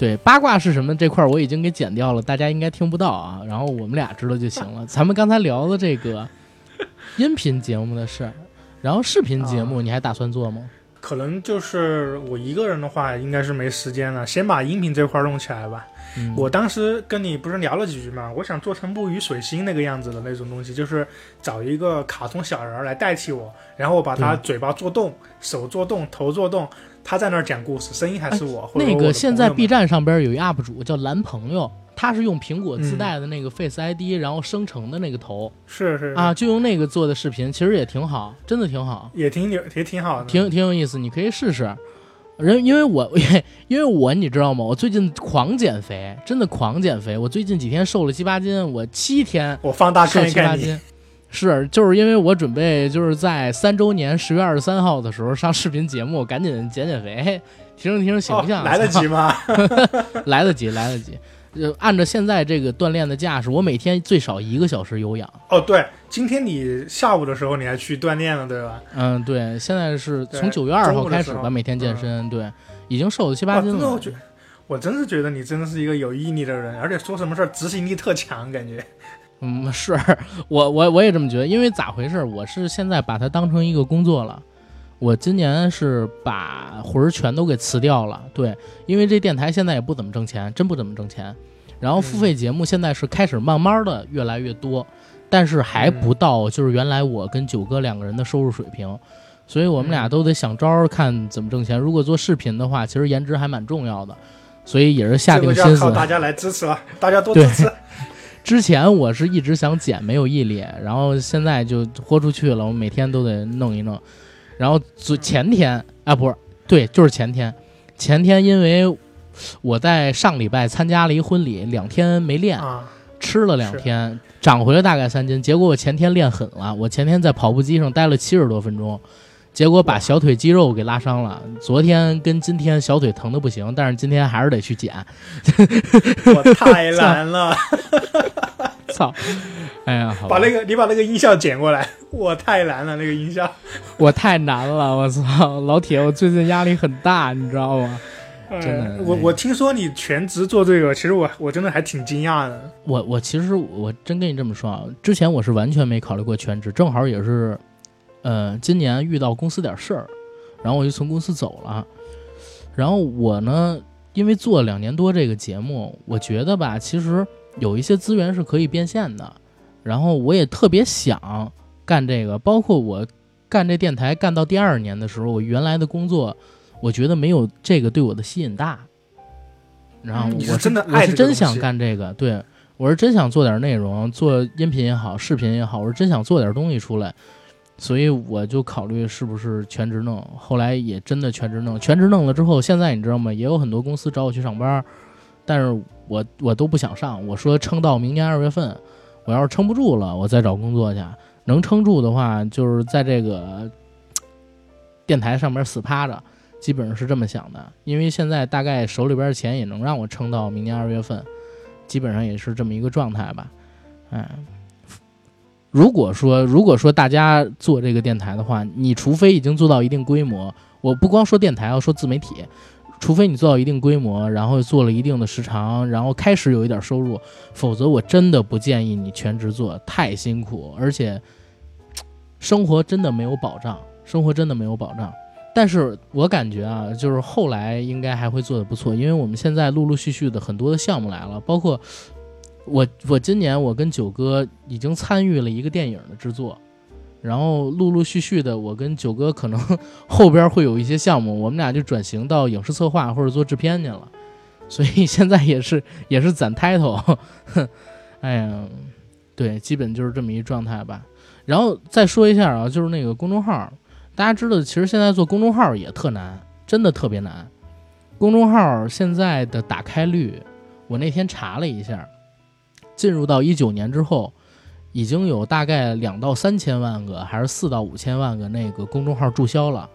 对八卦是什么这块儿我已经给剪掉了，大家应该听不到啊。然后我们俩知道就行了。咱们刚才聊的这个 音频节目的事儿，然后视频节目你还打算做吗？可能就是我一个人的话，应该是没时间了，先把音频这块儿弄起来吧。嗯，我当时跟你不是聊了几句嘛，我想做成木鱼水星那个样子的那种东西，就是找一个卡通小人儿来代替我，然后我把他嘴巴做动，手做动，头做动，他在那儿讲故事，声音还是我。那个现在 B 站上边有一 UP 主叫蓝朋友，他是用苹果嗯自带的那个 Face ID，、然后生成的那个头是是啊，，就用那个做的视频，其实也挺好，真的挺好，也挺有也挺好的，挺挺有意思，你可以试试。人因为我 因为我你知道吗？我最近狂减肥，真的狂减肥。我最近几天瘦了七八斤，我七天我放大瘦看一看你。是，就是因为我准备就是在三周年十月二十三号的时候上视频节目，赶紧减减肥，提升提升形象。哦、来得及吗？来得及，来得及。呃，按照现在这个锻炼的架势，我每天最少一个小时有氧。哦，对，今天你下午的时候你还去锻炼了，对吧？嗯，对，现在是从九月二号开始吧，每天健身，对，已经瘦了七八斤了。我觉我真是觉得你真的是一个有毅力的人，而且说什么事儿执行力特强，感觉。嗯，是我我我也这么觉得，因为咋回事？我是现在把它当成一个工作了。我今年是把魂儿全都给辞掉了，对，因为这电台现在也不怎么挣钱，真不怎么挣钱。然后付费节目现在是开始慢慢的越来越多，但是还不到就是原来我跟九哥两个人的收入水平，所以我们俩都得想招儿看怎么挣钱。如果做视频的话，其实颜值还蛮重要的，所以也是下定心思要靠大家来支持了，大家多支持。之前我是一直想减，没有毅力，然后现在就豁出去了，我每天都得弄一弄。然后昨前天啊，不是，对，就是前天，前天因为我在上礼拜参加了一婚礼，两天没练，啊，吃了两天，长回了大概三斤。结果我前天练狠了，我前天在跑步机上待了七十多分钟，结果把小腿肌肉给拉伤了。昨天跟今天小腿疼的不行，但是今天还是得去减。我太难了，操！哎呀，好把那个你把那个音效剪过来，我太难了，那个音效。我太难了，我操，老铁，我最近压力很大，你知道吗？真的呃我我听说你全职做这个，其实我我真的还挺惊讶的。我我其实我真跟你这么说啊，之前我是完全没考虑过全职，正好也是，呃，今年遇到公司点事儿，然后我就从公司走了。然后我呢，因为做了两年多这个节目，我觉得吧，其实有一些资源是可以变现的。然后我也特别想干这个，包括我干这电台干到第二年的时候，我原来的工作，我觉得没有这个对我的吸引大。然后嗯是我真的我是真想干这个，对我是真想做点内容，做音频也好，视频也好，我是真想做点东西出来，所以我就考虑是不是全职弄。后来也真的全职弄，全职弄了之后，现在你知道吗？也有很多公司找我去上班，但是我我都不想上，我说撑到明年二月份，我要是撑不住了，我再找工作去。能撑住的话，就是在这个电台上面死趴着，基本上是这么想的。因为现在大概手里边的钱也能让我撑到明年二月份，基本上也是这么一个状态吧。哎，如果说如果说大家做这个电台的话，你除非已经做到一定规模，我不光说电台，要说自媒体。除非你做到一定规模，然后做了一定的时长，然后开始有一点收入，否则我真的不建议你全职做，太辛苦，而且生活真的没有保障，生活真的没有保障。但是我感觉啊，就是后来应该还会做得不错，因为我们现在陆陆续续的很多的项目来了，包括我我今年我跟九哥已经参与了一个电影的制作，然后陆陆续续的我跟九哥可能 后边会有一些项目，我们俩就转型到影视策划或者做制片去了，所以现在也是也是攒 title，哼，哎呀，对，基本就是这么一状态吧。然后再说一下啊，就是那个公众号，大家知道，其实现在做公众号也特难，真的特别难。公众号现在的打开率，我那天查了一下，进入到一九年之后，已经有大概两到三千万个，还是四到五千万个那个公众号注销了。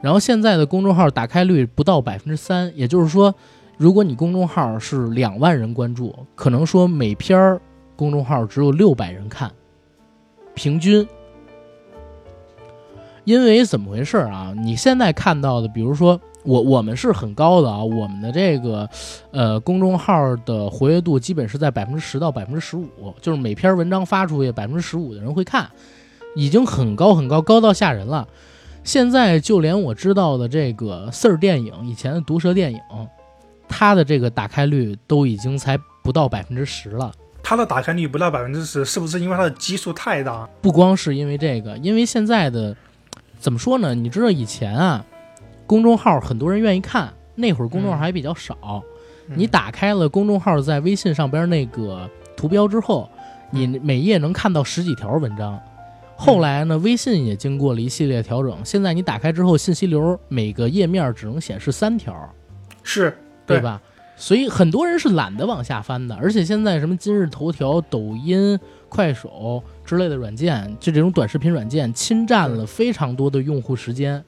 然后现在的公众号打开率不到百分之三，也就是说，如果你公众号是两万人关注，可能说每篇公众号只有六百人看，平均。因为怎么回事儿啊？你现在看到的，比如说我我们是很高的啊，我们的这个呃公众号的活跃度基本是在百分之十到百分之十五，就是每篇文章发出去，百分之十五的人会看，已经很高很高，高到吓人了。现在就连我知道的这个四儿电影，以前的毒舌电影，它的这个打开率都已经才不到百分之十了。它的打开率不到百分之十，是不是因为它的基数太大？不光是因为这个，因为现在的怎么说呢？你知道以前啊，公众号很多人愿意看，那会儿公众号还比较少。嗯你打开了公众号在微信上边那个图标之后，你每页能看到十几条文章。后来呢，微信也经过了一系列调整，现在你打开之后，信息流每个页面只能显示三条，是对对吧？所以很多人是懒得往下翻的，而且现在什么今日头条、抖音、快手之类的软件，就这种短视频软件，侵占了非常多的用户时间。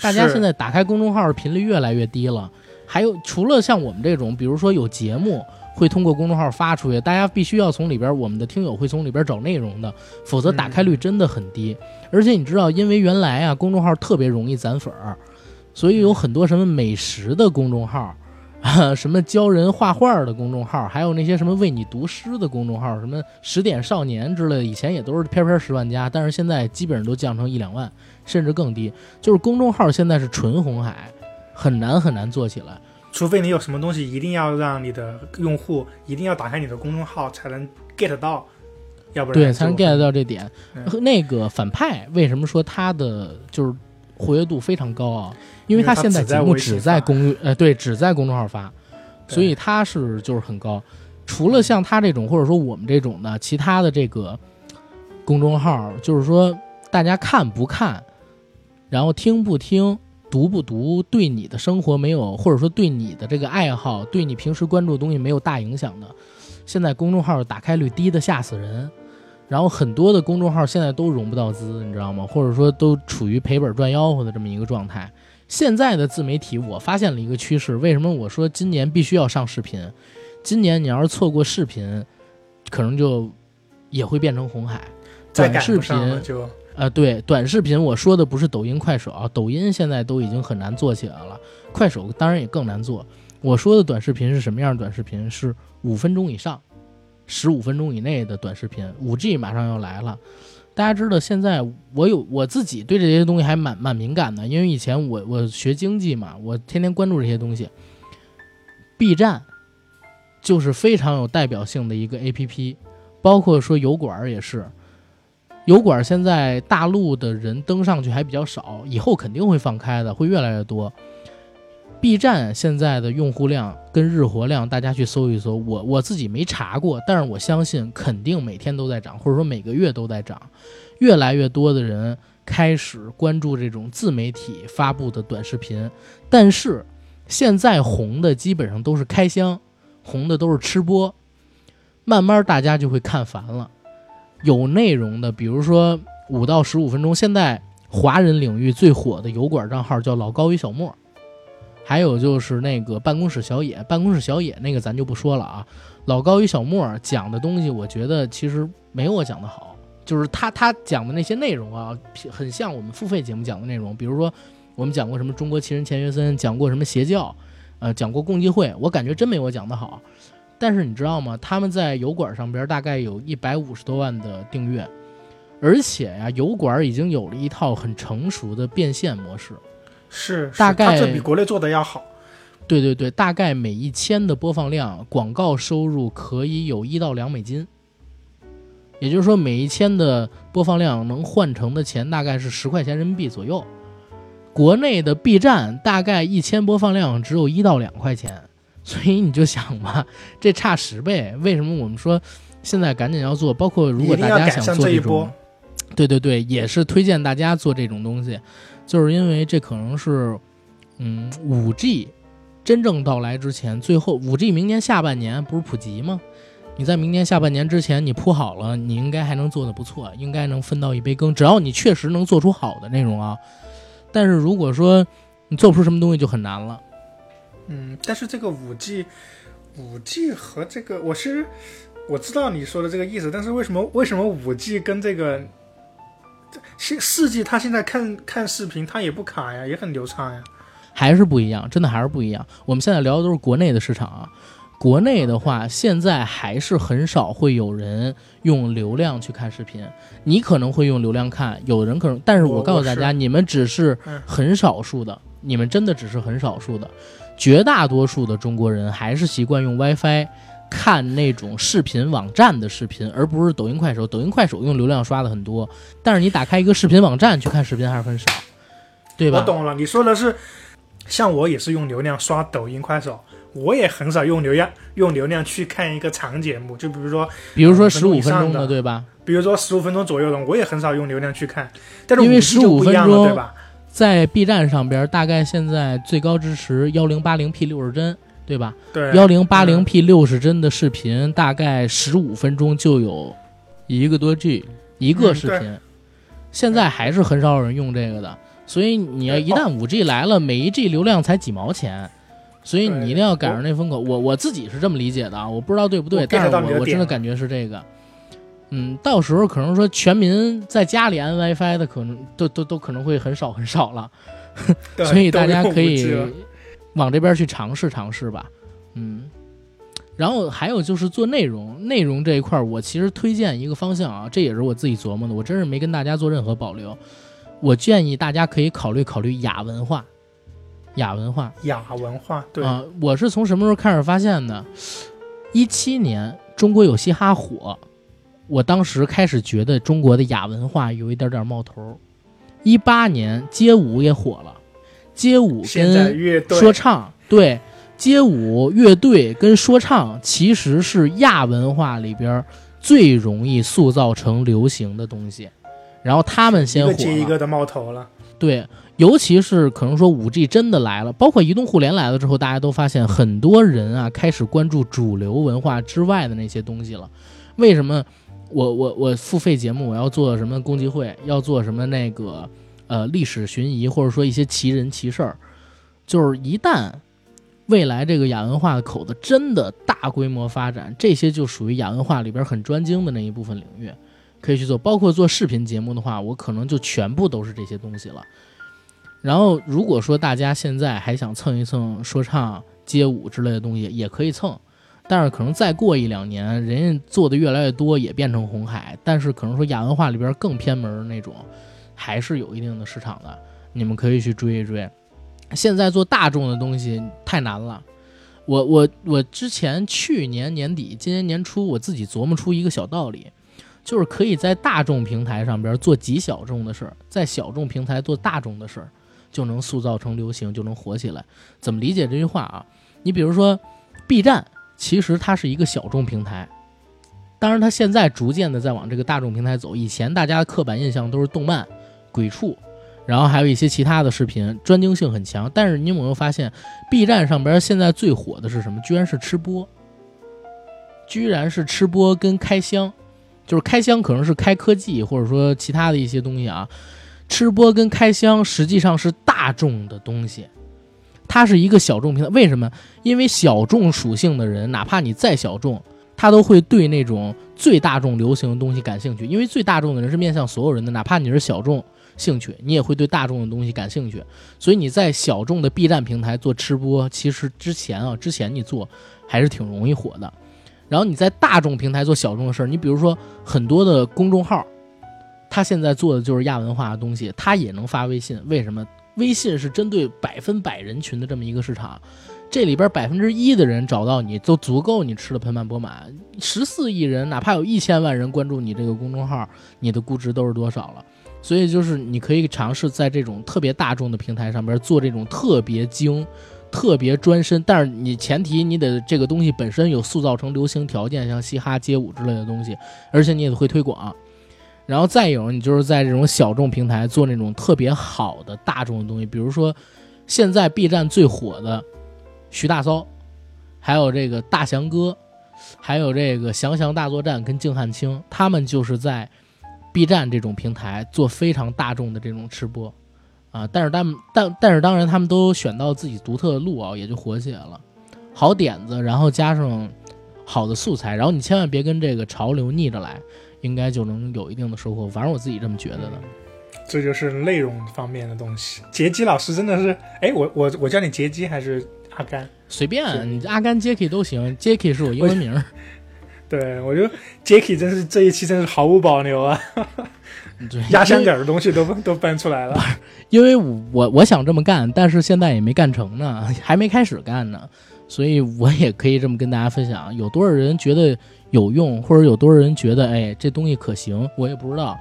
大家现在打开公众号的频率越来越低了。还有，除了像我们这种，比如说有节目会通过公众号发出去，大家必须要从里边，我们的听友会从里边找内容的，否则打开率真的很低。而且你知道，因为原来啊，公众号特别容易攒粉儿，所以有很多什么美食的公众号。啊，什么教人画画的公众号，还有那些什么为你读诗的公众号，什么十点少年之类的，以前也都是偏偏十万加，但是现在基本上都降成一两万，甚至更低。就是公众号现在是纯红海，很难很难做起来。除非你有什么东西，一定要让你的用户一定要打开你的公众号才能 get 到，要不然对，才能 get 到这点。嗯那个反派为什么说他的就是活跃度非常高啊？因为他现在节目只在公呃对只在公众号发，所以他是就是很高。除了像他这种或者说我们这种的，其他的这个公众号，就是说大家看不看，然后听不听。读不读对你的生活没有，或者说对你的这个爱好，对你平时关注的东西没有大影响的，现在公众号打开率低的吓死人。然后很多的公众号现在都融不到资，你知道吗？或者说都处于赔本赚吆喝的这么一个状态。现在的自媒体，我发现了一个趋势。为什么我说今年必须要上视频？今年你要是错过视频，可能就也会变成红海。短视频就呃，对，短视频我说的不是抖音、快手啊，抖音现在都已经很难做起来了，快手当然也更难做。我说的短视频是什么样的短视频？是五分钟以上。十五分钟以内的短视频，五 G 马上要来了。大家知道，现在我有我自己对这些东西还蛮蛮敏感的，因为以前我我学经济嘛，我天天关注这些东西。B 站就是非常有代表性的一个 APP，包括说油管也是。油管现在大陆的人登上去还比较少，以后肯定会放开的，会越来越多。B 站现在的用户量跟日活量，大家去搜一搜，我我自己没查过，但是我相信肯定每天都在涨，或者说每个月都在涨。越来越多的人开始关注这种自媒体发布的短视频，但是现在红的基本上都是开箱，红的都是吃播，慢慢大家就会看烦了。有内容的，比如说五到十五分钟，现在华人领域最火的油管账号叫老高与小莫。还有就是那个办公室小野，办公室小野那个咱就不说了啊。老高与小莫讲的东西，我觉得其实没我讲的好。就是他他讲的那些内容啊，很像我们付费节目讲的内容。比如说，我们讲过什么中国奇人钱学森，讲过什么邪教，呃，讲过共济会，我感觉真没我讲的好。但是你知道吗？他们在油管上边大概有一百五十多万的订阅，而且呀，油管已经有了一套很成熟的变现模式。是，大概这比国内做的要好。对对对，大概每一千的播放量，广告收入可以有一到两美金。也就是说，每一千的播放量能换成的钱大概是十块钱人民币左右。国内的 B 站大概一千播放量只有一到两块钱，所以你就想吧，这差十倍。为什么我们说现在赶紧要做？包括如果大家想做这种，对对对，也是推荐大家做这种东西。就是因为这可能是，嗯，五 G 真正到来之前，最后五 G 明年下半年不是普及吗？你在明年下半年之前你铺好了，你应该还能做得不错，应该能分到一杯羹。只要你确实能做出好的内容啊。但是如果说你做不出什么东西，就很难了。嗯，但是这个五 G，五 G 和这个，我是我知道你说的这个意思，但是为什么为什么五 G 跟这个？现四 G，他现在看看视频，他也不卡呀，也很流畅呀，还是不一样，真的还是不一样。我们现在聊的都是国内的市场啊，国内的话，现在还是很少会有人用流量去看视频。你可能会用流量看，有人可能，但是我告诉大家，你们只是很少数的，你们真的只是很少数的，绝大多数的中国人还是习惯用 WiFi。看那种视频网站的视频，而不是抖音、快手。抖音、快手用流量刷的很多，但是你打开一个视频网站去看视频还是很少，对吧？我懂了，你说的是，像我也是用流量刷抖音、快手，我也很少用流量用流量去看一个长节目，就比如说，比如说十五分钟的，对吧？比如说十五分钟左右的，我也很少用流量去看。但是因为十五分钟，对吧？在 B 站上边，大概现在最高支持幺零八零 P 六十帧。对吧？对，幺零八零 P 六十帧的视频，大概十五分钟就有一个多 G 一个视频。现在还是很少有人用这个的，所以你要一旦五 G 来了，每一 G 流量才几毛钱，所以你一定要赶上那风口。我我自己是这么理解的啊，我不知道对不对，但是我我真的感觉是这个。嗯，到时候可能说全民在家里安 WiFi 的可能都都都可能会很少很少了，所以大家可以。往这边去尝试尝试吧，嗯，然后还有就是做内容，内容这一块我其实推荐一个方向啊，这也是我自己琢磨的，我真是没跟大家做任何保留。我建议大家可以考虑考虑雅文化，雅文化，雅文化，对啊，我是从什么时候开始发现的？一七年中国有嘻哈火，我当时开始觉得中国的雅文化有一点点冒头。一八年街舞也火了。街舞跟说唱，对，街舞乐队跟说唱其实是亚文化里边最容易塑造成流行的东西，然后他们先火了，一个接一个的冒头了。对，尤其是可能说五 G 真的来了，包括移动互联来了之后，大家都发现很多人啊开始关注主流文化之外的那些东西了。为什么我我我付费节目，我要做什么攻击会，要做什么那个呃历史寻遗，或者说一些奇人奇事儿，就是一旦未来这个亚文化的口子真的大规模发展，这些就属于亚文化里边很专精的那一部分领域，可以去做。包括做视频节目的话，我可能就全部都是这些东西了。然后如果说大家现在还想蹭一蹭说唱、街舞之类的东西，也可以蹭。但是可能再过一两年，人家做的越来越多，也变成红海。但是可能说亚文化里边更偏门那种，还是有一定的市场的，你们可以去追一追。现在做大众的东西太难了。我我我之前去年年底、今年年初，我自己琢磨出一个小道理，就是可以在大众平台上边做极小众的事儿，在小众平台做大众的事儿，就能塑造成流行，就能火起来。怎么理解这句话啊？你比如说 B 站。其实它是一个小众平台，当然它现在逐渐的在往这个大众平台走。以前大家的刻板印象都是动漫、鬼畜，然后还有一些其他的视频，专精性很强。但是你有没有发现，B 站上边现在最火的是什么？居然是吃播，居然是吃播跟开箱，就是开箱可能是开科技或者说其他的一些东西啊，吃播跟开箱实际上是大众的东西。它是一个小众平台，为什么？因为小众属性的人，哪怕你再小众，他都会对那种最大众流行的东西感兴趣。因为最大众的人是面向所有人的，哪怕你是小众兴趣，你也会对大众的东西感兴趣。所以你在小众的 B 站平台做吃播，其实之前啊，之前你做还是挺容易火的。然后你在大众平台做小众的事儿，你比如说很多的公众号，他现在做的就是亚文化的东西，他也能发微信，为什么？微信是针对百分百人群的这么一个市场，这里边百分之一的人找到你都足够你吃的盆满钵满。十四亿人，哪怕有一千万人关注你这个公众号，你的估值都是多少了？所以就是你可以尝试在这种特别大众的平台上边做这种特别精、特别专深，但是你前提你得这个东西本身有塑造成流行条件，像嘻哈、街舞之类的东西，而且你也会推广。然后再有，你就是在这种小众平台做那种特别好的大众的东西，比如说现在 B 站最火的徐大骚，还有这个大翔哥，还有这个翔翔大作战跟静汉卿，他们就是在 B 站这种平台做非常大众的这种吃播啊。但是他们但但是当然他们都选到自己独特的路啊，也就火起来了。好点子，然后加上好的素材，然后你千万别跟这个潮流逆着来。应该就能有一定的收获，反正我自己这么觉得的。这就是内容方面的东西。杰基老师真的是，哎，我我我叫你杰基还是阿甘？随便，你阿甘、杰克都行。杰克是我英文名。对，我就杰克真是这一期真是毫无保留啊，压箱底儿的东西都都搬出来了。因为我我想这么干，但是现在也没干成呢，还没开始干呢，所以我也可以这么跟大家分享。有多少人觉得？有用，或者有多少人觉得，哎，这东西可行，我也不知道。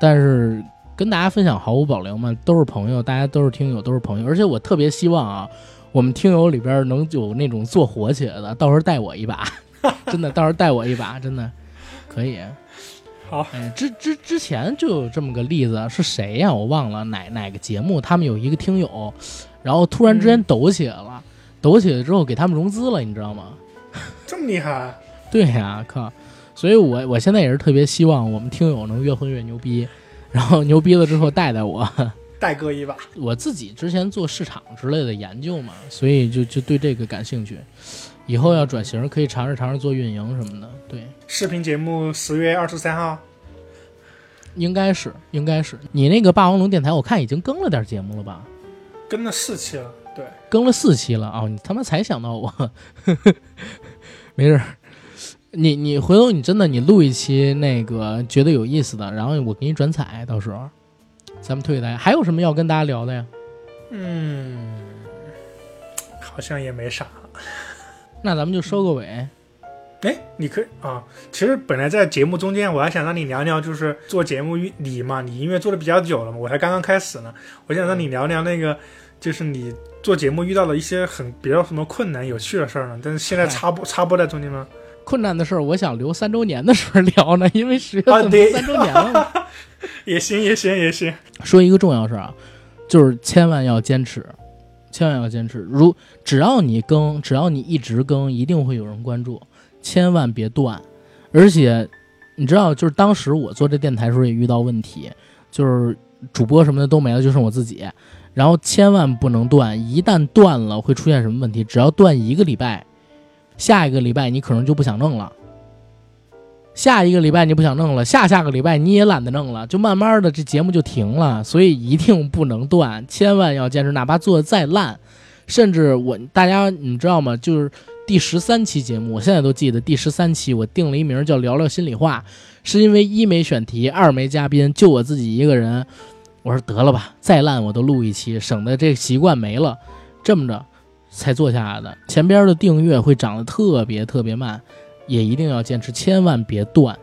但是跟大家分享毫无保留嘛，都是朋友，大家都是听友，都是朋友。而且我特别希望啊，我们听友里边能有那种做火起来的，到时候带我一把，真的，到时候带我一把，真的可以。好，哎，之之之前就有这么个例子，是谁呀？我忘了哪哪个节目，他们有一个听友，然后突然之间抖起来了，抖起来之后给他们融资了，你知道吗？这么厉害。对呀，靠！所以我我现在也是特别希望我们听友能越混越牛逼，然后牛逼了之后带带我，带哥一把。我自己之前做市场之类的研究嘛，所以就就对这个感兴趣。以后要转型，可以尝试尝试做运营什么的。对，视频节目十月二十三号，应该是应该是你那个霸王龙电台，我看已经更了点节目了吧？更了四期了，对，更了四期了啊！你他妈才想到我，没事。你你回头你真的你录一期那个觉得有意思的，然后我给你转采，到时候咱们推给大家。还有什么要跟大家聊的呀？嗯，好像也没啥。那咱们就收个尾。哎，你可以啊。其实本来在节目中间，我还想让你聊聊，就是做节目你嘛，你因为做的比较久了嘛，我才刚刚开始呢。我想让你聊聊那个，就是你做节目遇到了一些很比较什么困难、有趣的事儿呢？但是现在插播插播在中间吗？困难的事儿，我想留三周年的时候聊呢，因为十月份三周年了。也行，也行，也行。说一个重要事儿啊，就是千万要坚持，千万要坚持。如只要你更，只要你一直更，一定会有人关注。千万别断，而且你知道，就是当时我做这电台的时候也遇到问题，就是主播什么的都没了，就剩我自己。然后千万不能断，一旦断了会出现什么问题？只要断一个礼拜，下一个礼拜你可能就不想弄了。下一个礼拜你不想弄了，下下个礼拜你也懒得弄了，就慢慢的这节目就停了。所以一定不能断，千万要坚持，哪怕做的再烂，甚至我大家你知道吗？就是第十三期节目，我现在都记得第十三期，我定了一名叫“聊聊心里话”，是因为一没选题，二没嘉宾，就我自己一个人。我说得了吧，再烂我都录一期，省得这个习惯没了。这么着才做下来的，前边的订阅会涨得特别特别慢。也一定要坚持，千万别断。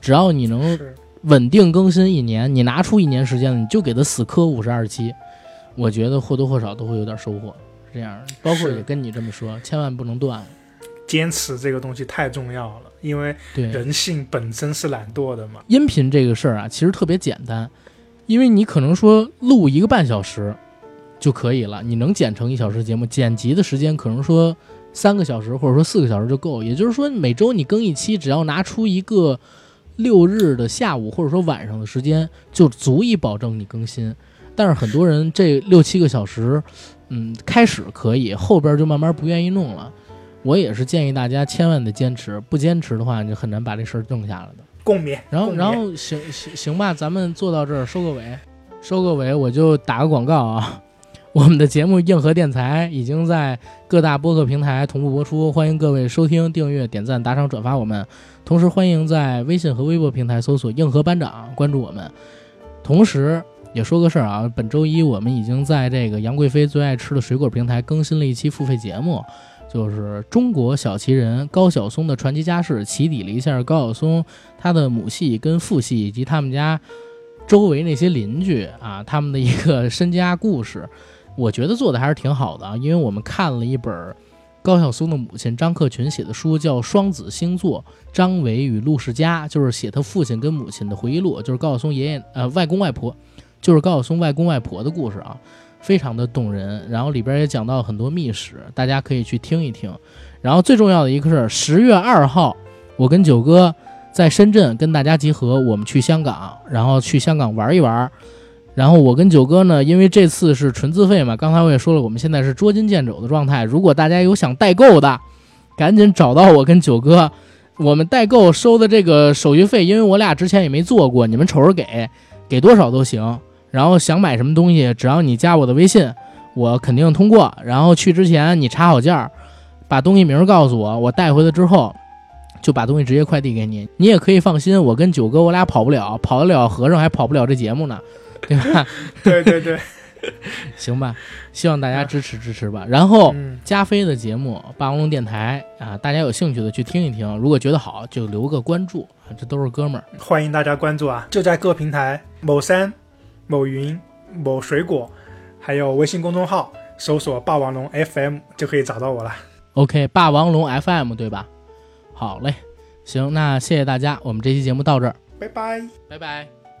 只要你能稳定更新一年，你拿出一年时间，你就给他死磕五十二期，我觉得或多或少都会有点收获。是这样，包括也跟你这么说，千万不能断。坚持这个东西太重要了，因为人性本身是懒惰的嘛。音频这个事儿啊，其实特别简单，因为你可能说录一个半小时就可以了，你能剪成一小时节目，剪辑的时间可能说。三个小时或者说四个小时就够，也就是说每周你更一期，只要拿出一个六日的下午或者说晚上的时间，就足以保证你更新。但是很多人这六七个小时，嗯，开始可以，后边就慢慢不愿意弄了。我也是建议大家千万得坚持，不坚持的话，你就很难把这事儿弄下来的。共勉。然后，然后行行行吧，咱们做到这儿收个尾，收个尾，我就打个广告啊。我们的节目《硬核电台》已经在各大播客平台同步播出，欢迎各位收听、订阅、点赞、打赏、转发我们。同时，欢迎在微信和微博平台搜索“硬核班长”关注我们。同时，也说个事儿啊，本周一我们已经在这个杨贵妃最爱吃的水果平台更新了一期付费节目，就是中国小奇人高晓松的传奇家世，起底了一下高晓松他的母系跟父系以及他们家周围那些邻居啊，他们的一个身家故事。我觉得做的还是挺好的啊，因为我们看了一本高晓松的母亲张克群写的书，叫《双子星座：张伟与陆世家》，就是写他父亲跟母亲的回忆录，就是高晓松爷爷呃外公外婆，就是高晓松外公外婆的故事啊，非常的动人。然后里边也讲到很多秘史，大家可以去听一听。然后最重要的一个是十月二号，我跟九哥在深圳跟大家集合，我们去香港，然后去香港玩一玩。然后我跟九哥呢，因为这次是纯自费嘛，刚才我也说了，我们现在是捉襟见肘的状态。如果大家有想代购的，赶紧找到我跟九哥，我们代购收的这个手续费，因为我俩之前也没做过，你们瞅着给，给多少都行。然后想买什么东西，只要你加我的微信，我肯定通过。然后去之前你查好件儿，把东西名告诉我，我带回来之后就把东西直接快递给你。你也可以放心，我跟九哥我俩跑不了，跑得了和尚还跑不了这节目呢。对吧？对对对，行吧，希望大家支持支持吧。然后加菲的节目《霸王龙电台》啊，大家有兴趣的去听一听，如果觉得好就留个关注啊，这都是哥们儿，欢迎大家关注啊，就在各平台某山、某云、某水果，还有微信公众号搜索“霸王龙 FM” 就可以找到我了。OK，霸王龙 FM 对吧？好嘞，行，那谢谢大家，我们这期节目到这儿，拜拜，拜拜。